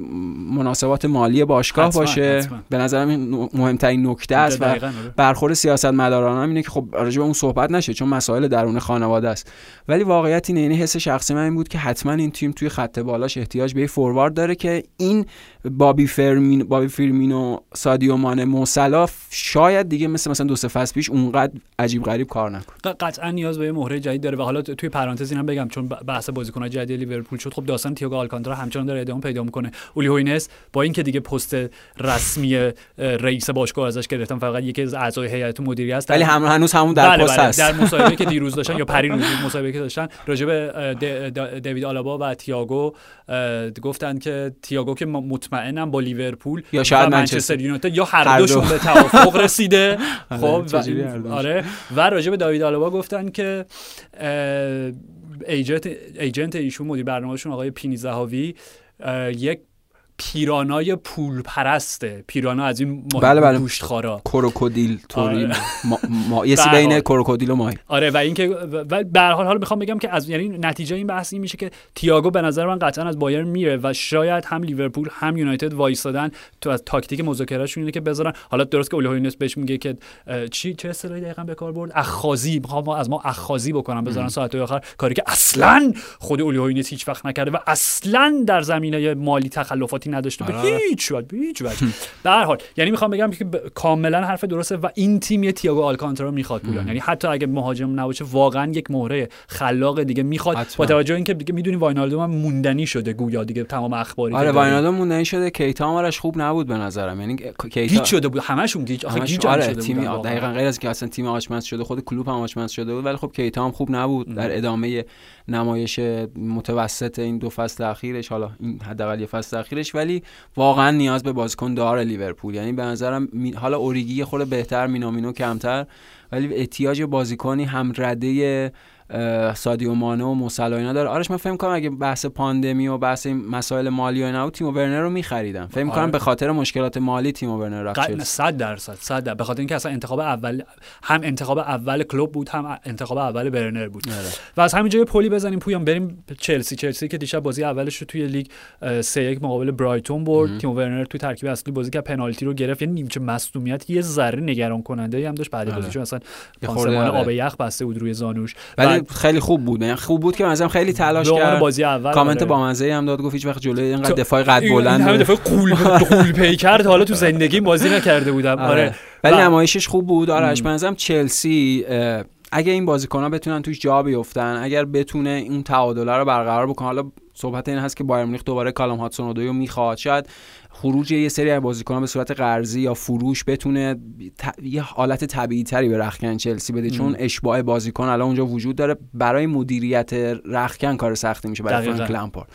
مناسبات مالی باشگاه حتما، باشه حتما. به نظرم این مهمترین نکته است و آره. برخورد سیاست مداران هم اینه که خب راجع به اون صحبت نشه چون مسائل درون خانواده است ولی واقعیت اینه یعنی حس شخصی من این بود که حتما این تیم توی خط بالاش احتیاج به یه فوروارد داره که این بابی فرمین بابی فیرمینو سادیو مانه موسلا شاید دیگه مثل مثلا دو سه فصل پیش اونقدر عجیب غریب کار نکنه قطعا نیاز به یه مهره جدید داره و حالا توی پرانتز اینم بگم چون بحث بازیکن‌های جدید لیورپول شد خب داستان تییاگو آلکانتارا همچنان داره ادامه پیدا می‌کنه. اولی هوینس با اینکه دیگه پست رسمی رئیس باشگاه ازش گرفتن فقط یکی از اعضای هیئت مدیره است ولی هم هنوز همون در بله پست بله هست. در مصاحبه که دیروز [LAUGHS] داشتن یا پری روز مصاحبه که داشتن راجع به دیوید آلابا و تییاگو گفتن که تییاگو که مطمئنم با لیورپول یا شاید منچستر. یونایتد یا هر هر دو. دوشون به توافق [LAUGHS] رسیده آره، خب و؟ آره و راجع به داوید آلابا گفتن که ایجنت ایجنت ایشون مدیر برنامهشون آقای پینی زهاوی یک پیرانای پول پرسته پیرانا از این ما... بله، بله. گوشتخوارا. کروکودیل توری آره. ما... ما... بین. کروکودیل و ماهی. آره و اینکه و به هر حال حالا می‌خوام بگم که از یعنی نتیجه این بحث این میشه که تییاگو به نظر من قطعا از بایرن میره و شاید هم لیورپول هم یونایتد وایسادن تو از تاکتیک مذاکرهشون اینه که بذارن. حالا درست که اولی هوینس بهش میگه که چی چه اصطلاحی دقیقا به کار برد؟ اخاذی می‌خوام ما از ما اخاذی بکنم بذارن ساعت آخر. کاری که اصلا خود اولی هوینس هیچ وقت نکرده و اصلا در زمینه مالی تخلفاتی نداشته به آره. هیچ وجه به هیچ وجه. به هر حال یعنی می‌خوام بگم که ب- کاملا حرف درسته و این تیم یه تییاگو آلکانتارا می‌خواد پویان یعنی حتی اگه مهاجم نباشه واقعا یک مهره خلاق دیگه می‌خواد. با توجه اینکه دیگه می‌دونی واینالدوم هم موندنی شده گویا دیگه تمام اخباری آره. واینالدو موندنی شده. کیتا هم آرش خوب نبود به نظرم. یعنی کیتا گیج شده بود. همشون گیج آخه همش- گیج آره واقعا. دقیقا غیر از که اصلا تیم آچمز شده خود کلوپ هم آچمز شده بود ولی خب کیتا هم خوب نبود. در ادامه نمایش متوسط این دو فصل اخیرش حالا این حداقل یه فصل اخیرش. ولی واقعا نیاز به بازیکن داره لیورپول. یعنی به نظرم حالا اوریگی خورده بهتر مینامینو کمتر ولی احتیاج بازیکنی هم رده سادیو مانه و مو صلاح اینا داره آرش من فکر کنم اگه بحث پاندمی و بحث این مسائل مالی و اینا تیمو ورنر رو می‌خریدن فکر کنم آره. به خاطر مشکلات مالی تیمو ورنر رفت قطع- چلسی. صد درصد صد درصد به خاطر اینکه اصلا انتخاب اول هم انتخاب اول کلوب بود هم انتخاب اول برنر بود آره. و از همینجا یه پلی بزنیم پویان بریم چلسی چلسی که دیشب بازی اولش رو توی لیگ اه، سه یک مقابل برایتون برد تیم ورنر توی ترکیب اصلی بازی که پنالتی رو گرفت یه نیمچه مصونیت یه ذره نگران کننده هم داشت بعد آره. بازی چون اصلا پانسمان آره. آب یخ بسته بود روی زانوش خیلی خوب بود. یعنی خوب بود که مثلا خیلی تلاش کرد. بازی اول کامنت آره. با منزه هم داد گفت هیچ وقت جلوی اینقدر دفاع قد بلند دفعه قول [LAUGHS] قول پیکر حالا تو زندگی بازی نکرده بودم. آره. آره. ولی نمایشش خوب بود. آرش م. به نظرم چلسی اگه این بازیکن‌ها بتونن توش جا بیفتن اگر بتونه این تعادله رو برقرار بکنه حالا صحبت این هست که بایر مونیخ دوباره کالام هاتسون رو می‌خواد. شاید خروج یه سری از بازیکن‌ها به صورت قرضی یا فروش بتونه ت- یه حالت طبیعی تری به رخکن چلسی بده چون اشباع بازیکن الان اونجا وجود داره برای مدیریت رخکن کار سختی میشه برای. فرانک لامپارد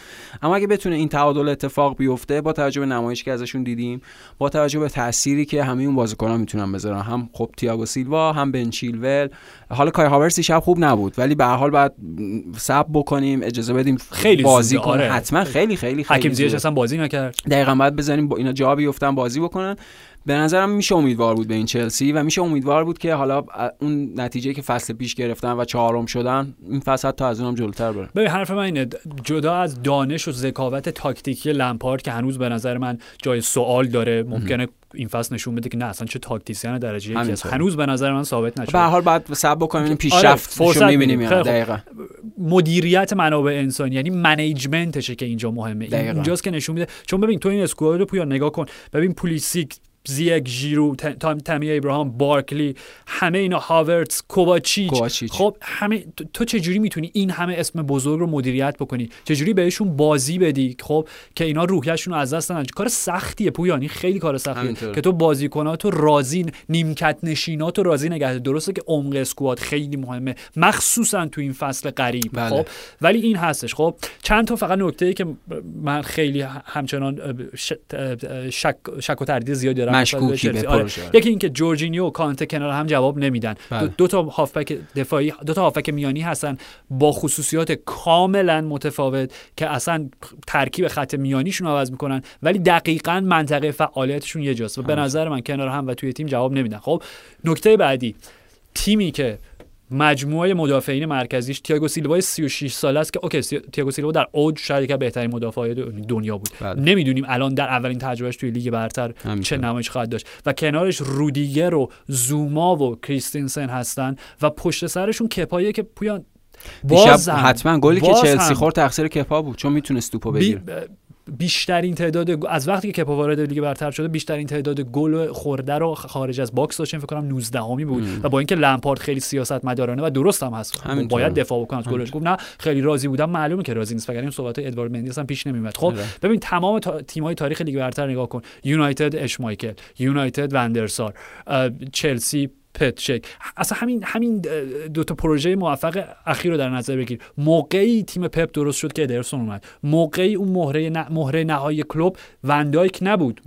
اما اگه بتونه این تعادل اتفاق بیفته با توجه به نمایشی که ازشون دیدیم با توجه به تأثیری که همه اون بازیکن‌ها می‌تونن بذارن هم خب تییاگو سیلوا هم بن چیلول حالا کای هاورس شب خوب نبود ولی به هر حال باید صبر بکنیم اجازه بدیم خیلی بازی زوده، کنه آره. حتما خیلی خیلی خیلی حکیم زوده. اصلا بازی نکرد دقیقا باید بزنیم با اینا جا بیفتن بازی بکنن. به نظرم میشه امیدوار بود به این چلسی و میشه امیدوار بود که حالا اون نتیجه که فصل پیش گرفتن و چهارم شدن این فصل تا از اونم جلوتر بره. ببین حرف من اینه. جدا از دانش و ذکاوت تاکتیکی لمپارد که هنوز به نظر من جای سوال داره ممکنه این فصل نشون بده که نه اصلا چه تاکتیسیان درجه یکی. هنوز به نظر من ثابت به هر نشده حال باید صبر بکنیم آره، پیشرفت فرصت می‌بینیم. دقیقا. مدیریت منابع انسانی یعنی منیجمنتشه که اینجا مهمه. دقیقاً. اینجاست که نشون میده. چون ببین تو این اسکواد رو پویا نگاه کن. ببین پولیسیک ژیرو ت- تام تامی ابراهام بارکلی همه اینا هاورتس کوواچیچ. خب همه تو- تو چجوری می‌تونی این همه اسم بزرگ رو مدیریت بکنی؟ چجوری بهشون بازی بدی؟ خب که اینا روحیشون رو از دست ندن. کار سختیه پویانی خیلی کار سختیه. همینطور. که تو بازیکناتو راضی نیمکت نشیناتو راضی نگه. درسته که عمق اسکواد خیلی مهمه. مخصوصا تو این فصل قریب. بله. خب ولی این هستش. خب چند تا فقط نکته ای که من خیلی همچنان شک, شک و تردید زیادی دارم مشکوکی به چلسی. آره. پروژه. یکی اینکه جورجینیو و کانته کنار هم جواب نمیدن بله. دو, دو تا هافبک دفاعی دو تا هافبک میانی هستن با خصوصیات کاملا متفاوت که اصلا ترکیب خط میانیشون عوض می‌کنن ولی دقیقا منطقه فعالیتشون یه جاست و به نظر من کنار هم و توی تیم جواب نمیدن خب نکته بعدی تیمی که مجموعه مدافعین مرکزیش تییاگو سیلوا 36 ساله است که اوکی تییاگو سیلوا در اوج شاید یکی از بهترین مدافعای دنیا بود بله. نمی‌دونیم الان در اولین تجربهش توی لیگ برتر همینطور. چه نمایش خواهد داشت و کنارش رودیگر و زوما و کریستینسن هستن و پشت سرشون کپاییه که پویان بازم حتما گلی که باز چلسی خورد تقصیر کپا بود چون می‌تونست توپو بگیره بیشترین تعداد از وقتی که کپا وارد لیگ برتر شده بیشترین تعداد گل خورده رو خارج از box داشتیم فکر کنم 19 همی بود و با اینکه لمپارد خیلی سیاست مدارانه و درست هم هست. همینطور. باید دفاع بکنه از گلش گفت نه خیلی راضی بودم. معلومه که راضی نیست. وگرنه این صحبت ادوارد مندی اصلا پیش نمیومد خب آره. ببین تمام تا... تیم‌های تاریخ لیگ برتر نگاه کن. یونایتد اشمایکل. یونایتد وندرسار چلسی پتچک اصلا همین همین دو تا پروژه موفق اخیر رو در نظر بگیر. موقعی تیم پپ درست شد که ادرسون اومد. موقعی اون مهره. مهره نهایی کلوب وندایک نبود.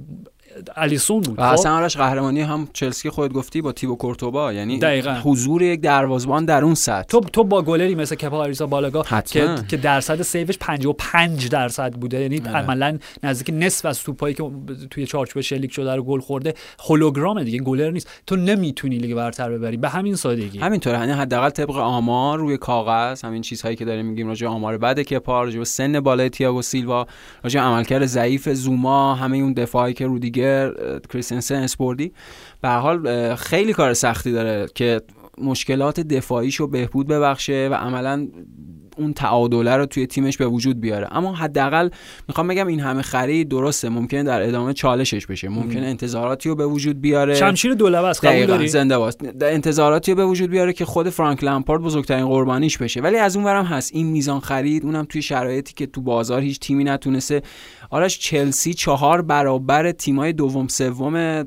الیسون بود و خب؟ اصلا آرش قهرمانی هم چلسی خودت گفتی با تیبو کورتوبا یعنی دقیقاً. حضور یک دروازه‌بان در اون سطح تو تو با گلری مثل کپا آریزا بالاگا حتما. که که درصد سیوش 55 درصد بوده یعنی. عملا نزدیک نصف از توپایی که توی چارچوب شلیک شده رو گل خورده هولوگرامه دیگه گلر نیست تو نمی‌تونی لیگ برتر ببری به همین سادگی همینطوره یعنی حداقل طبق آمار روی کاغذ همین چیزهایی که داریم میگیم راجع آمار بعد کپا راجع سن بالای تییاگو سیلوا راجع عملکرد ضعیف زوما همه اون دفاعی که رودیگر اه، کریستنسن اسپوردی به حال خیلی کار سختی داره که مشکلات دفاعیشو بهبود ببخشه و عملا اون تعادله رو توی تیمش به وجود بیاره. اما حداقل می‌خوام بگم این همه خرید درسته ممکنه در ادامه چالشش بشه. ممکنه انتظاراتی رو به وجود بیاره. شمشیر دولبه است قبول داری؟ زنده باش. در انتظاراتی رو به وجود بیاره که خود فرانک لمپارد بزرگترین قربانیش بشه. ولی از اون ورم هست این میزان خرید اونم توی شرایطی که تو بازار هیچ تیمی نتونسته. آرش چلسی چهار برابر تیمای دوم سوم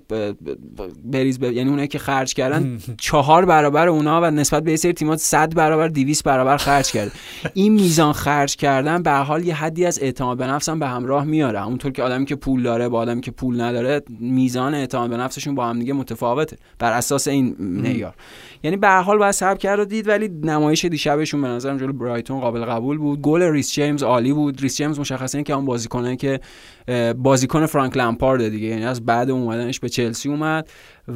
بریز ب- یعنی اونایی که خرج کردن چهار برابر اونا و نسبت به سری تیم‌ها 100 برابر 200 برابر خرج کرده [LAUGHS] این میزان خرج کردن به حال یه حدی از اعتماد به نفس هم به همراه میاره. اونطور که آدمی که پول داره با آدمی که پول نداره میزان اعتماد به نفسشون با هم دیگه متفاوته. بر اساس این معیار. یعنی به حال باید صبر کرد و دید ولی نمایش دیشبشون به نظرم جلو برایتون قابل قبول بود. گل ریس جیمز عالی بود. ریس جیمز مشخصا که اون بازیکنه که بازیکن فرانک لمپارد دیگه. یعنی از بعد اومدنش به چلسی اومد.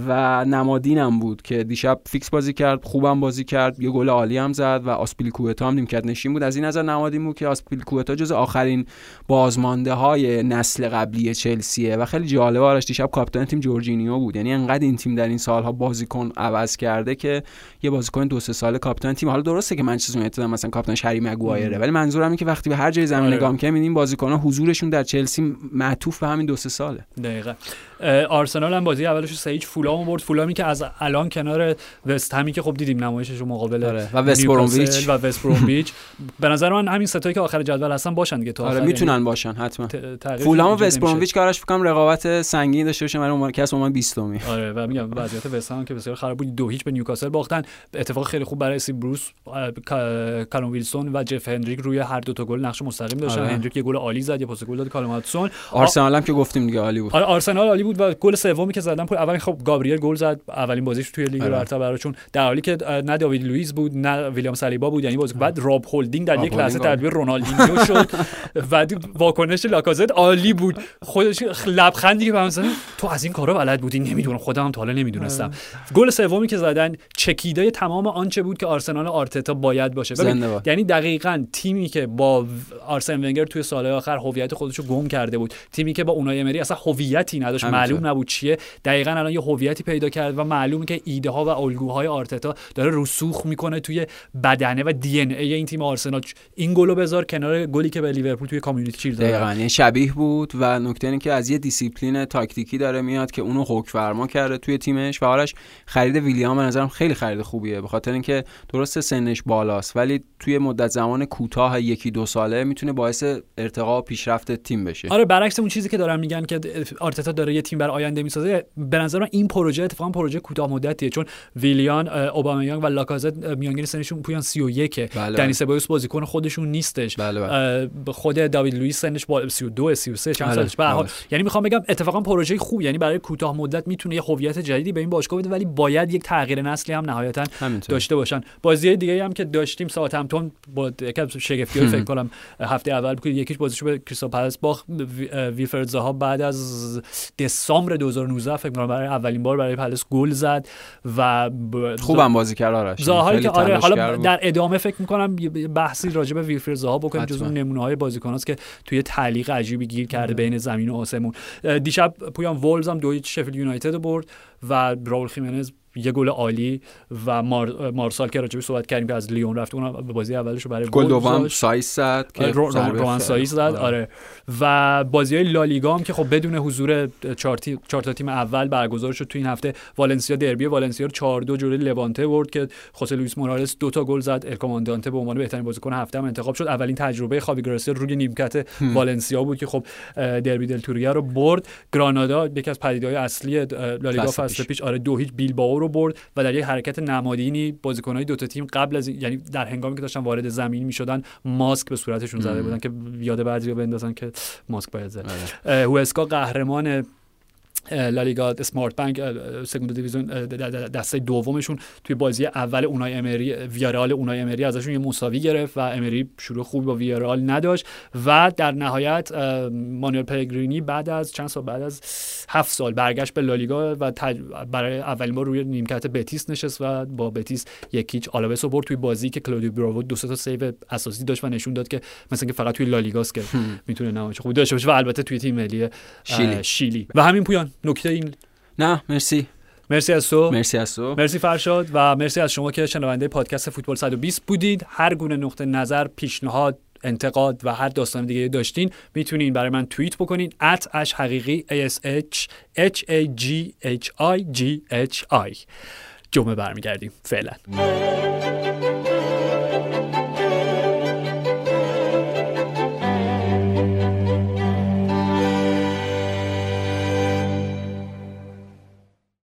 و نمادینم بود که دیشب فیکس بازی کرد خوبم بازی کرد یه گل عالی هم زد و آسپیلیکوئتا هم نیمکت نشین بود. از این نظر نمادین بود که آسپیلیکوئتا جز آخرین بازمانده های نسل قبلی چلسیه و خیلی جالبه آرش دیشب کاپیتان تیم جورجینیو بود. یعنی انقدر این تیم در این سالها بازیکن عوض کرده که یه بازیکن دو سه ساله کاپیتان تیم. حالا درسته که منچستر یونایتد مثلا کاپیتانش هری مگوایر ولی منظورم اینه که وقتی به هر جای زمین آره. نگاه می‌کنیم این بازیکن‌ها حضورشون در چلسی معطوف به همین دو سه ساله. دقیقا. آرسنال هم بازی اولش رو فولام برد فولامی که از الان کنار وست همی که خب دیدیم نمایشش رو مقابل آره. و وست برومویچ. و وست برومویچ [LAUGHS] به نظر من همین ستایی که آخر جدول هستن باشن دیگه تا آره می‌تونن باشن حتما. یعنی ت- تغییری فولام و وست. برومویچ کارش فکر رقابت سنگینی داشته باشه. برای عنوان کس عنوان 20 می آره و میگم وضعیت وست هم که بسیار خراب بود. دو هیچ به نیوکاسل باختن. اتفاق خیلی خوب برای استیو بروس اه، کا- کالوم ویلسون و جف هندریک روی هر دو تا گل نقش مستقیم داشتن. آره. هندریک یه گل عالی زد یه پاس گل داد کالوم هاتسون آرسنال هم که گفتیم دیگه عالی بود. آره آرسنال عالی بود و گل سومی که زدن پول اول خب گابریل گل زد اولین بازیش توی لیگ آره. برتر براشون. در حالی که نه داوید لوئیس بود نه ویلیام سالیبا بود یعنی بازی بعد راب هولدینگ در یک لحظه تبدیل رونالدینیو شد [LAUGHS] و واکنش لاکازت عالی بود. خودش لبخندی که زد تو از این کارا بلد بودی؟ نمی‌دونم خودم هم تا حالا نمی‌دونستم. گل سومی که زدن چکیده تمام آنچه بود که آرسنال آرتتا باید باشه. یعنی دقیقا تیمی که با آرسن ونگر توی سالهای آخر هویت خودش رو گم کرده بود. تیمی که با اونای امری اصلا هویتی نداشت. معلوم نبود چیه. دقیقا الان یه هویتی پیدا کرد و معلومه که ایده ها و الگوهای آرتتا داره رسوخ می‌کنه توی بدنه و DNA این تیم آرسنال. این گلو بذار کنار گلی که به لیورپول توی کامیونیتی شیلد داد دقیقا یعنی شبیه بود و نکته اینه که از یه دیسیپلین تاکتیکی داره میاد که اونو حکم فرما کرده توی تیمش و آرش خرید ویلیان به نظرم خیلی خرید خوبیه به خاطر اینکه درست سنش بالاست ولی توی مدت زمان کوتاه یکی دو ساله می‌تونه باعث ارتقا و پیشرفت تیم بشه. آره برعکس اون چیزی که دارن میگن که آرتتا داره یه تیم بر آینده می‌سازه به نظر من این پروژه اتفاقا پروژه کوتاه مدتیه چون ویلیان اه، اوبامیانگ و لاکازت میانگین سنشون پویان 31 بله. دنی سبایوس بازیکن خودشون نیستش بله، بله. خود داوید لوئیس سنش با 32 33 چند آره، سالش به حال آره. یعنی می‌خوام بگم اتفاقا پروژه خوب یعنی برای کوتاه مدت می‌تونه یه هویت جدیدی به این باشگاه بده ولی باید یک تغییر نسلی هم نهایتا همینطور. داشته باشن بازی دیگه هم که داشتیم ساوثهمپتون با از شگفتی [LAUGHS] فکر کنم هفته اول بود یکیش بازیشو به کریستال پالاس باخت اه، ویلفرد زاها بعد از دسامبر 2019 فکر کنم برای اولین بار برای پالاس گل زد و ب- خوبم بازی کرد آرش زاهایی خیلی که آره حالا. در ادامه فکر می‌کنم بحثی راجع به ویلفرد زاها بکنیم حتما. جز اون نمونه های بازیکناست که توی تعلیق عجیبی گیر کرده بین زمین و آسمون دیشب پویان وولز هم دویچ شفیلد یونایتد برد و راول خیمنز یه گل عالی و مار... مارسال که راجبش صحبت کردیم که از لیون رفت اون به بازی اولش برای گل دوم. سایز زد که آره، رو- روان سایز زد آره. و بازی های لالیگا هم که خب بدون حضور چهار تی- چهار تا تیم اول برگزار شد تو این هفته والنسیا دربی والنسیا رو 4 2 جلوی لوانته برد که خوسه لوئیس مورالس دو تا گل زد. ال کماندانته به عنوان بهترین بازیکن هفته هم انتخاب شد. اولین تجربه خاوی گراسیا روی نیمکت والنسیا بود که خب دربی دل توریا رو برد. گرانادا یکی از پدیده‌های اصلی لالیگا فصل پیش. پیش آره دو هیچ بیلبائو رو برد و در یک حرکت نمادینی بازیکن‌های دو تا تیم قبل از یعنی در هنگامی که داشتن وارد زمین می‌شدن ماسک به صورتشون زده بودن که یاد بعضیا بندازن که ماسک باید زد. اه، هوسکا قهرمان لالیگا اسمارت بانک سگوند دیویزیون دسته دومشون توی بازی اول اونای امری ویارال اونای امری ازشون یه مساوی گرفت و امری شروع خوبی با ویارال نداشت و در نهایت مانوئل پلگرینی بعد از چند سال بعد از هفت سال برگشت به لالیگا و. برای اولین بار روی نیمکت بتیس نشست و با بتیس یک هیچ آلاوس رو برد توی بازی که کلودیو براوو دو تا save اساسی داشت و نشون داد که مثلا که فقط توی لالیگاست که می‌تونه نمایش خوبی داشته باشه و البته توی تیم ملی شیلی. شیلی و همین پویان نکته این. نه مرسی. مرسی از تو. مرسی از تو. مرسی فرشاد و مرسی از شما که شنونده پادکست فوتبال 120 بودید. هر گونه نقطه نظر پیشنهاد انتقاد و هر داستان دیگه داشتین می‌تونین برای من توییت بکنین. at اش حقیقی ash h a g h i g h i. جمعه برمیگردیم. فعلا.